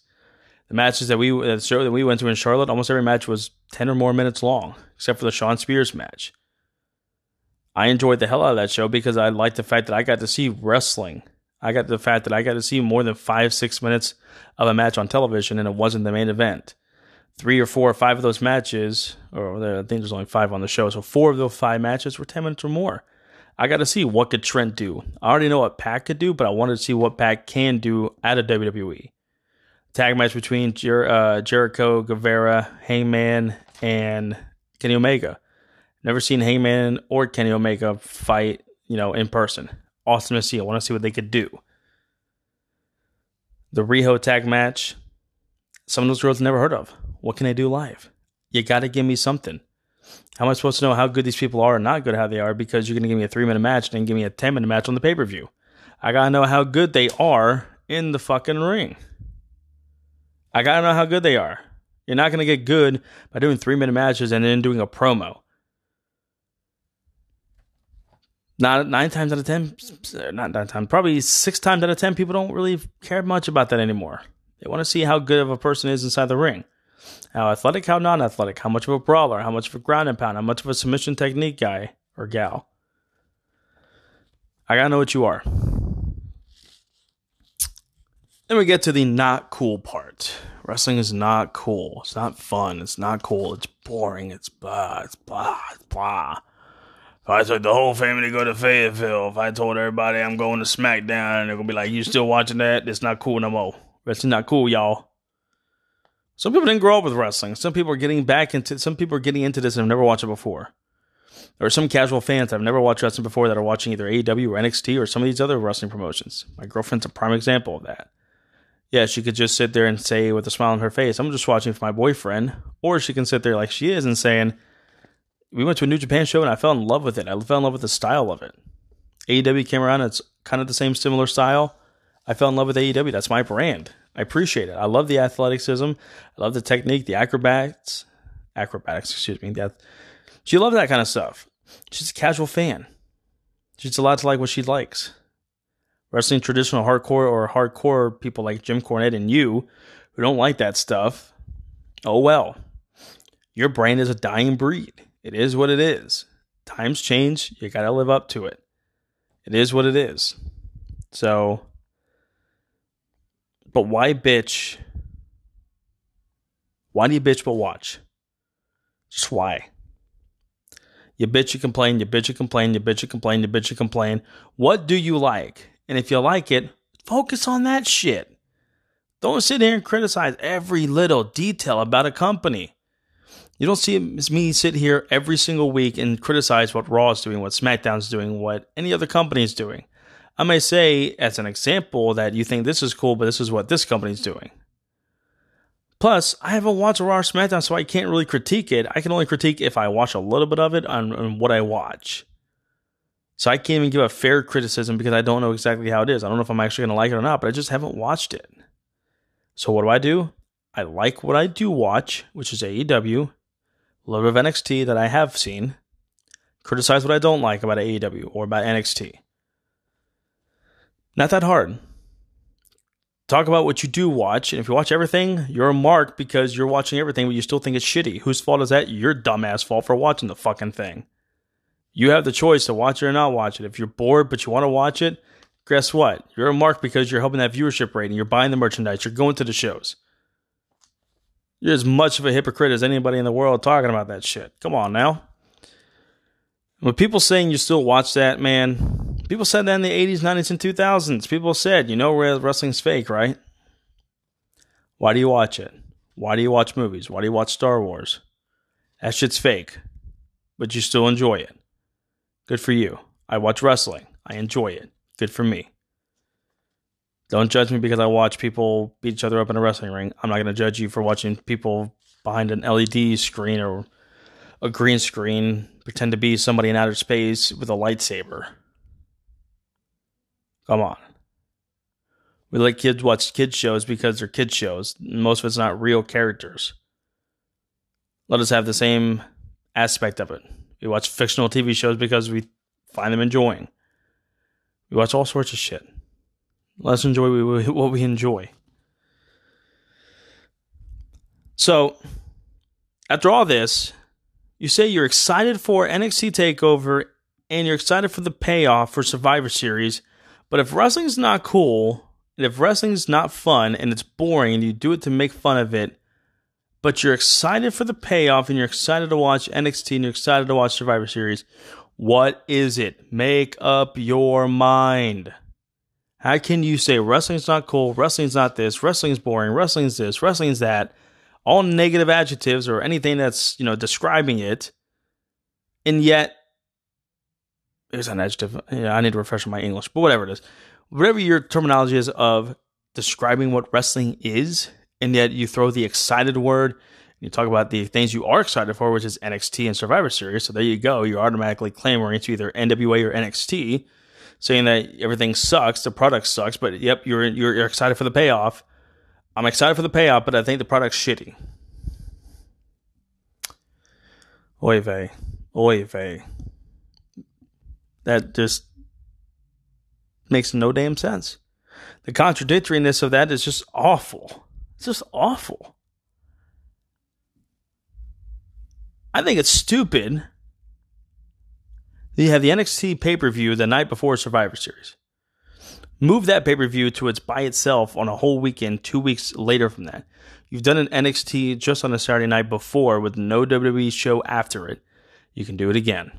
Speaker 1: The matches that we uh, the show that we went to in Charlotte, almost every match was 10 or more minutes long, except for the Shawn Spears match. I enjoyed the hell out of that show because I liked the fact that I got to see wrestling. I got the fact that I got to see more than five, six minutes of a match on television and it wasn't the main event three or four or five of those matches, or I think there's only five on the show, so four of those five matches were 10 minutes or more. I got to see what could Trent do. I already know what Pac could do, but I wanted to see what Pac can do at a WWE. Tag match between Jer- uh, Jericho, Guevara, Hangman, and Kenny Omega. Never seen Hangman or Kenny Omega fight, you know, in person. Awesome to see. I want to see what they could do. The Riho tag match, some of those girls never heard of. What can they do live? You got to give me something. How am I supposed to know how good these people are or not good how they are because you're going to give me a three minute match and then give me a 10 minute match on the pay per view? I got to know how good they are in the fucking ring. I got to know how good they are. You're not to get good by doing three minute matches and then doing a promo. Not nine times out of ten, not nine times, probably six times out of ten, people don't really care much about that anymore. They want to see how good of a person is inside the ring. How athletic, how non athletic, how much of a brawler, how much of a ground and pound, how much of a submission technique guy or gal. I gotta know what you are. Then we get to the not cool part. Wrestling is not cool. It's not fun. It's not cool. It's boring. It's blah. It's blah. It's blah. If I took the whole family to go to Fayetteville, if I told everybody I'm going to SmackDown, they're gonna be like, "You still watching that? It's not cool no more. Wrestling's not cool, y'all." Some people didn't grow up with wrestling. Some people are getting back into. Some people are getting into this and have never watched it before. There are some casual fans that have never watched wrestling before that are watching either AEW or NXT or some of these other wrestling promotions. My girlfriend's a prime example of that. Yeah, she could just sit there and say with a smile on her face, "I'm just watching for my boyfriend," or she can sit there like she is and saying, "We went to a New Japan show and I fell in love with it. I fell in love with the style of it." AEW came around; it's kind of the same similar style. I fell in love with AEW. That's my brand. I appreciate it. I love the athleticism. I love the technique, the acrobats, acrobatics. Excuse me. That she loves that kind of stuff. She's a casual fan. She's allowed to like what she likes. Wrestling traditional hardcore or hardcore people like Jim Cornette and you who don't like that stuff. Oh well. Your brand is a dying breed. It is what it is. Times change. You got to live up to it. It is what it is. So but why bitch? Why do you bitch but watch? Just why? You bitch, you complain, you bitch, you complain, you bitch, you complain, you bitch, you complain. What do you like? And if you like it, focus on that shit. Don't sit here and criticize every little detail about a company. You don't see me sit here every single week and criticize what Raw is doing, what SmackDown's doing, what any other company is doing. I may say, as an example, that you think this is cool, but this is what this company's doing. Plus, I haven't watched Raw or SmackDown, so I can't really critique it. I can only critique if I watch a little bit of it on, on what I watch. So I can't even give a fair criticism because I don't know exactly how it is. I don't know if I'm actually going to like it or not, but I just haven't watched it. So what do I do? I like what I do watch, which is AEW, a little bit of NXT that I have seen, criticize what I don't like about AEW or about NXT. Not that hard talk about what you do watch. And if you watch everything, you're a mark because you're watching everything, but you still think it's shitty. Whose fault is that? Your dumbass fault for watching the fucking thing. You have the choice to watch it or not watch it. If you're bored but you want to watch it, guess what? You're a mark because you're helping that viewership rating. You're buying the merchandise. You're going to the shows. You're as much of a hypocrite as anybody in the world talking about that shit. Come on now. When people saying you still watch that, man, People said that in the 80s, 90s, and 2000s. People said, you know, wrestling's fake, right? Why do you watch it? Why do you watch movies? Why do you watch Star Wars? That shit's fake, but you still enjoy it. Good for you. I watch wrestling. I enjoy it. Good for me. Don't judge me because I watch people beat each other up in a wrestling ring. I'm not going to judge you for watching people behind an LED screen or a green screen pretend to be somebody in outer space with a lightsaber. Come on. We let kids watch kids shows because they're kids shows. Most of it's not real characters. Let us have the same aspect of it. We watch fictional TV shows because we find them enjoying. We watch all sorts of shit. Let's enjoy what we enjoy. So, after all this, you say you're excited for NXT TakeOver and you're excited for the payoff for Survivor Series but if wrestling's not cool, and if wrestling's not fun and it's boring and you do it to make fun of it, but you're excited for the payoff and you're excited to watch NXT and you're excited to watch Survivor Series, what is it? Make up your mind. How can you say wrestling's not cool, wrestling's not this, wrestling's boring, wrestling's this, wrestling's that, all negative adjectives or anything that's, you know, describing it, and yet there's an adjective. Yeah, I need to refresh my English, but whatever it is, whatever your terminology is of describing what wrestling is, and yet you throw the excited word. You talk about the things you are excited for, which is NXT and Survivor Series. So there you go. You're automatically clamoring to either NWA or NXT, saying that everything sucks, the product sucks. But yep, you're you're, you're excited for the payoff. I'm excited for the payoff, but I think the product's shitty. Oy vey. Oy vey that just makes no damn sense. The contradictoriness of that is just awful. It's just awful. I think it's stupid that you have the NXT pay per view the night before Survivor Series. Move that pay per view to its by itself on a whole weekend, two weeks later from that. You've done an NXT just on a Saturday night before with no WWE show after it. You can do it again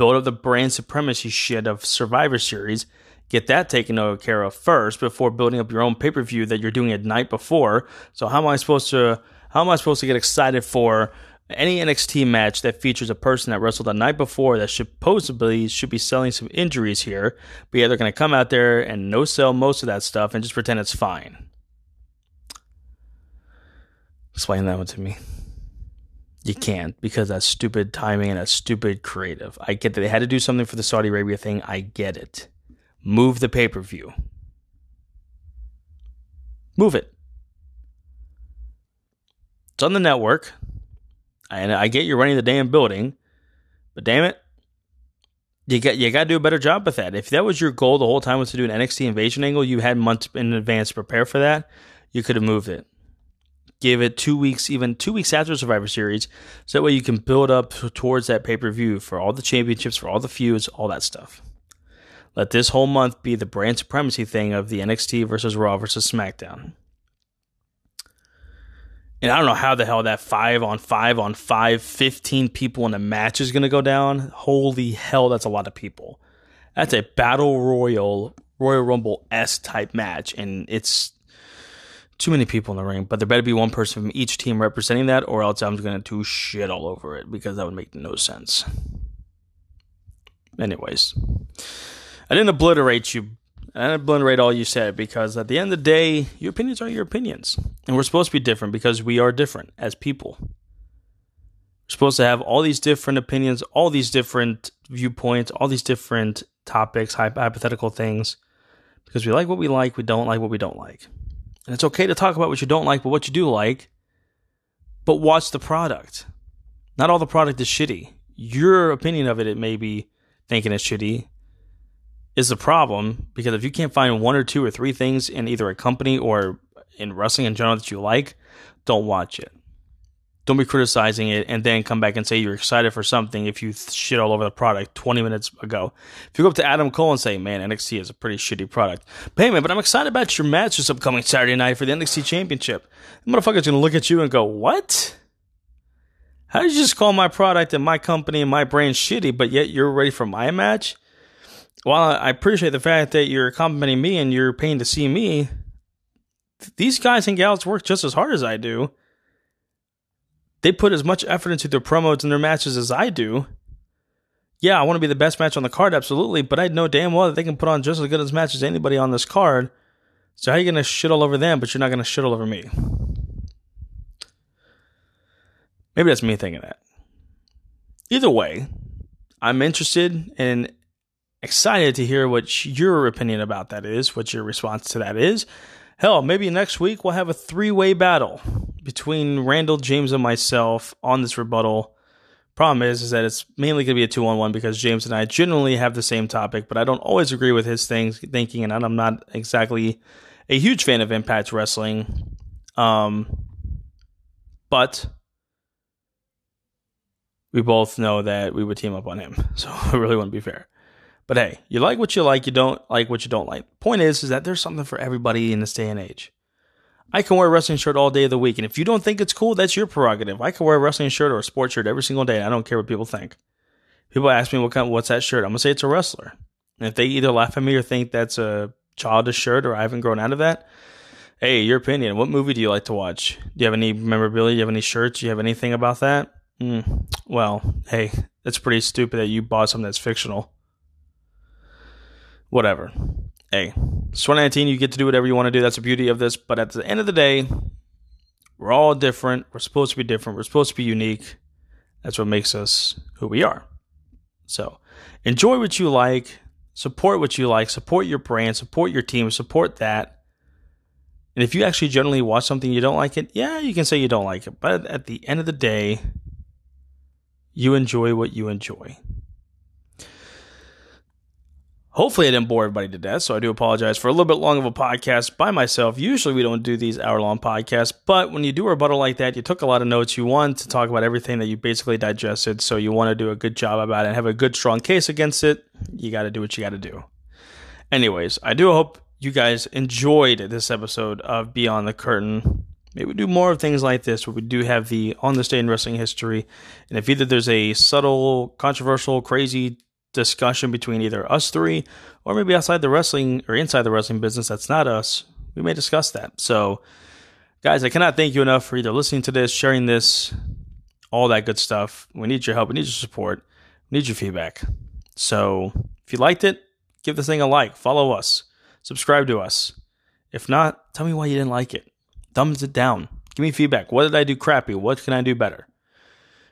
Speaker 1: build up the brand supremacy shit of Survivor Series, get that taken care of first before building up your own pay per view that you're doing at night before. So how am I supposed to how am I supposed to get excited for any NXT match that features a person that wrestled the night before that supposedly should be selling some injuries here, but yeah, they're going to come out there and no sell most of that stuff and just pretend it's fine. Explain that one to me. You can't because that's stupid timing and that's stupid creative. I get that they had to do something for the Saudi Arabia thing. I get it. Move the pay per view. Move it. It's on the network. And I get you're running the damn building, but damn it, you got you got to do a better job with that. If that was your goal the whole time was to do an NXT invasion angle, you had months in advance to prepare for that. You could have moved it give it two weeks, even two weeks after Survivor Series, so that way you can build up towards that pay per view for all the championships, for all the feuds, all that stuff. Let this whole month be the brand supremacy thing of the NXT versus Raw versus SmackDown. And I don't know how the hell that five on five on five, 15 people in a match is going to go down. Holy hell, that's a lot of people. That's a battle royal, Royal Rumble S type match. And it's too many people in the ring, but there better be one person from each team representing that, or else I'm going to do shit all over it because that would make no sense. Anyways, I didn't obliterate you. I didn't obliterate all you said because at the end of the day, your opinions are your opinions. And we're supposed to be different because we are different as people. We're supposed to have all these different opinions, all these different viewpoints, all these different topics, hypothetical things, because we like what we like, we don't like what we don't like. And it's okay to talk about what you don't like, but what you do like. But watch the product. Not all the product is shitty. Your opinion of it, it may be thinking it's shitty, is the problem because if you can't find one or two or three things in either a company or in wrestling in general that you like, don't watch it. Don't be criticizing it and then come back and say you're excited for something if you shit all over the product 20 minutes ago. If you go up to Adam Cole and say, man, NXT is a pretty shitty product. But hey, man, but I'm excited about your match this upcoming Saturday night for the NXT Championship. The motherfucker's going to look at you and go, what? How did you just call my product and my company and my brand shitty, but yet you're ready for my match? While I appreciate the fact that you're complimenting me and you're paying to see me, these guys and gals work just as hard as I do. They put as much effort into their promos and their matches as I do. Yeah, I want to be the best match on the card, absolutely, but I know damn well that they can put on just as good as matches as anybody on this card. So how are you gonna shit all over them, but you're not gonna shit all over me? Maybe that's me thinking that. Either way, I'm interested and excited to hear what your opinion about that is, what your response to that is. Hell, maybe next week we'll have a three way battle between Randall, James, and myself on this rebuttal. Problem is, is that it's mainly going to be a two on one because James and I generally have the same topic, but I don't always agree with his things, thinking, and I'm not exactly a huge fan of Impact Wrestling. Um, but we both know that we would team up on him, *laughs* so it really wouldn't be fair. But hey, you like what you like, you don't like what you don't like. Point is, is that there's something for everybody in this day and age. I can wear a wrestling shirt all day of the week, and if you don't think it's cool, that's your prerogative. I can wear a wrestling shirt or a sports shirt every single day, and I don't care what people think. People ask me what kind, what's that shirt? I'm gonna say it's a wrestler. And if they either laugh at me or think that's a childish shirt or I haven't grown out of that, hey, your opinion. What movie do you like to watch? Do you have any memorabilia? Do you have any shirts? Do you have anything about that? Mm, well, hey, that's pretty stupid that you bought something that's fictional whatever. Hey, it's 2019. You get to do whatever you want to do. That's the beauty of this. But at the end of the day, we're all different. We're supposed to be different. We're supposed to be unique. That's what makes us who we are. So enjoy what you like, support what you like, support your brand, support your team, support that. And if you actually generally watch something you don't like it, yeah, you can say you don't like it. But at the end of the day, you enjoy what you enjoy. Hopefully, I didn't bore everybody to death, so I do apologize for a little bit long of a podcast by myself. Usually, we don't do these hour long podcasts, but when you do a rebuttal like that, you took a lot of notes. You want to talk about everything that you basically digested, so you want to do a good job about it and have a good, strong case against it. You got to do what you got to do. Anyways, I do hope you guys enjoyed this episode of Beyond the Curtain. Maybe we do more of things like this where we do have the on the day in wrestling history. And if either there's a subtle, controversial, crazy discussion between either us three or maybe outside the wrestling or inside the wrestling business that's not us, we may discuss that. So, guys, I cannot thank you enough for either listening to this, sharing this, all that good stuff. We need your help. We need your support. We need your feedback. So, if you liked it, give this thing a like, follow us, subscribe to us. If not, tell me why you didn't like it. Thumbs it down. Give me feedback. What did I do crappy? What can I do better?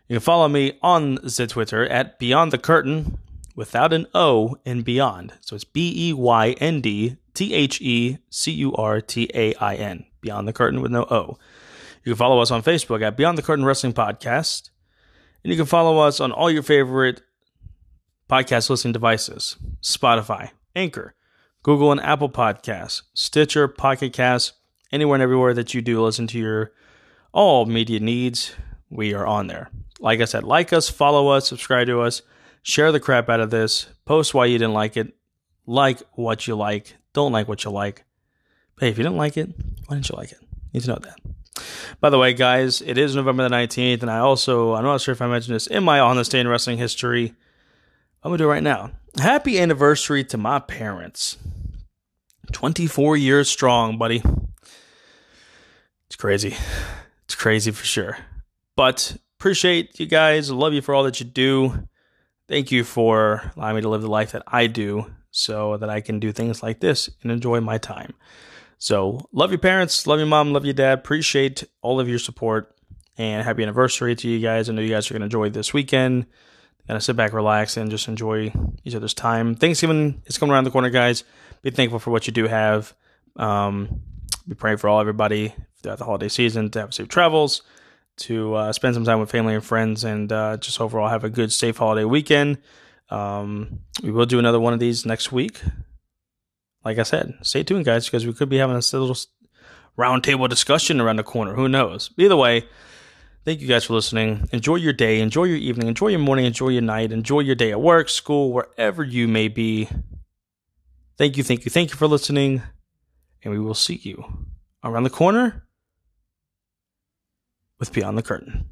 Speaker 1: You can follow me on the Twitter at Beyond the Curtain without an O in beyond. So it's B E Y N D T H E C U R T A I N. Beyond the Curtain with no O. You can follow us on Facebook at Beyond the Curtain Wrestling Podcast. And you can follow us on all your favorite podcast listening devices Spotify, Anchor, Google and Apple Podcasts, Stitcher, Pocket Casts, anywhere and everywhere that you do listen to your all media needs. We are on there. Like I said, like us, follow us, subscribe to us share the crap out of this, post why you didn't like it, like what you like, don't like what you like. Hey, if you didn't like it, why didn't you like it? You need to know that. By the way, guys, it is November the 19th, and I also, I'm not sure if I mentioned this in my On this Day in Wrestling history. I'm going to do it right now. Happy anniversary to my parents. 24 years strong, buddy. It's crazy. It's crazy for sure. But appreciate you guys. Love you for all that you do. Thank you for allowing me to live the life that I do so that I can do things like this and enjoy my time. So, love your parents, love your mom, love your dad. Appreciate all of your support and happy anniversary to you guys. I know you guys are going to enjoy this weekend. Gonna sit back, relax, and just enjoy each other's time. Thanksgiving is coming around the corner, guys. Be thankful for what you do have. Um, be praying for all everybody throughout the holiday season to have safe travels, to uh, spend some time with family and friends, and uh, just overall have a good, safe holiday weekend. Um, we will do another one of these next week. Like I said, stay tuned, guys, because we could be having a little roundtable discussion around the corner. Who knows? Either way, thank you guys for listening. Enjoy your day, enjoy your evening, enjoy your morning, enjoy your night, enjoy your day at work, school, wherever you may be. Thank you, thank you, thank you for listening, and we will see you around the corner with Beyond the Curtain.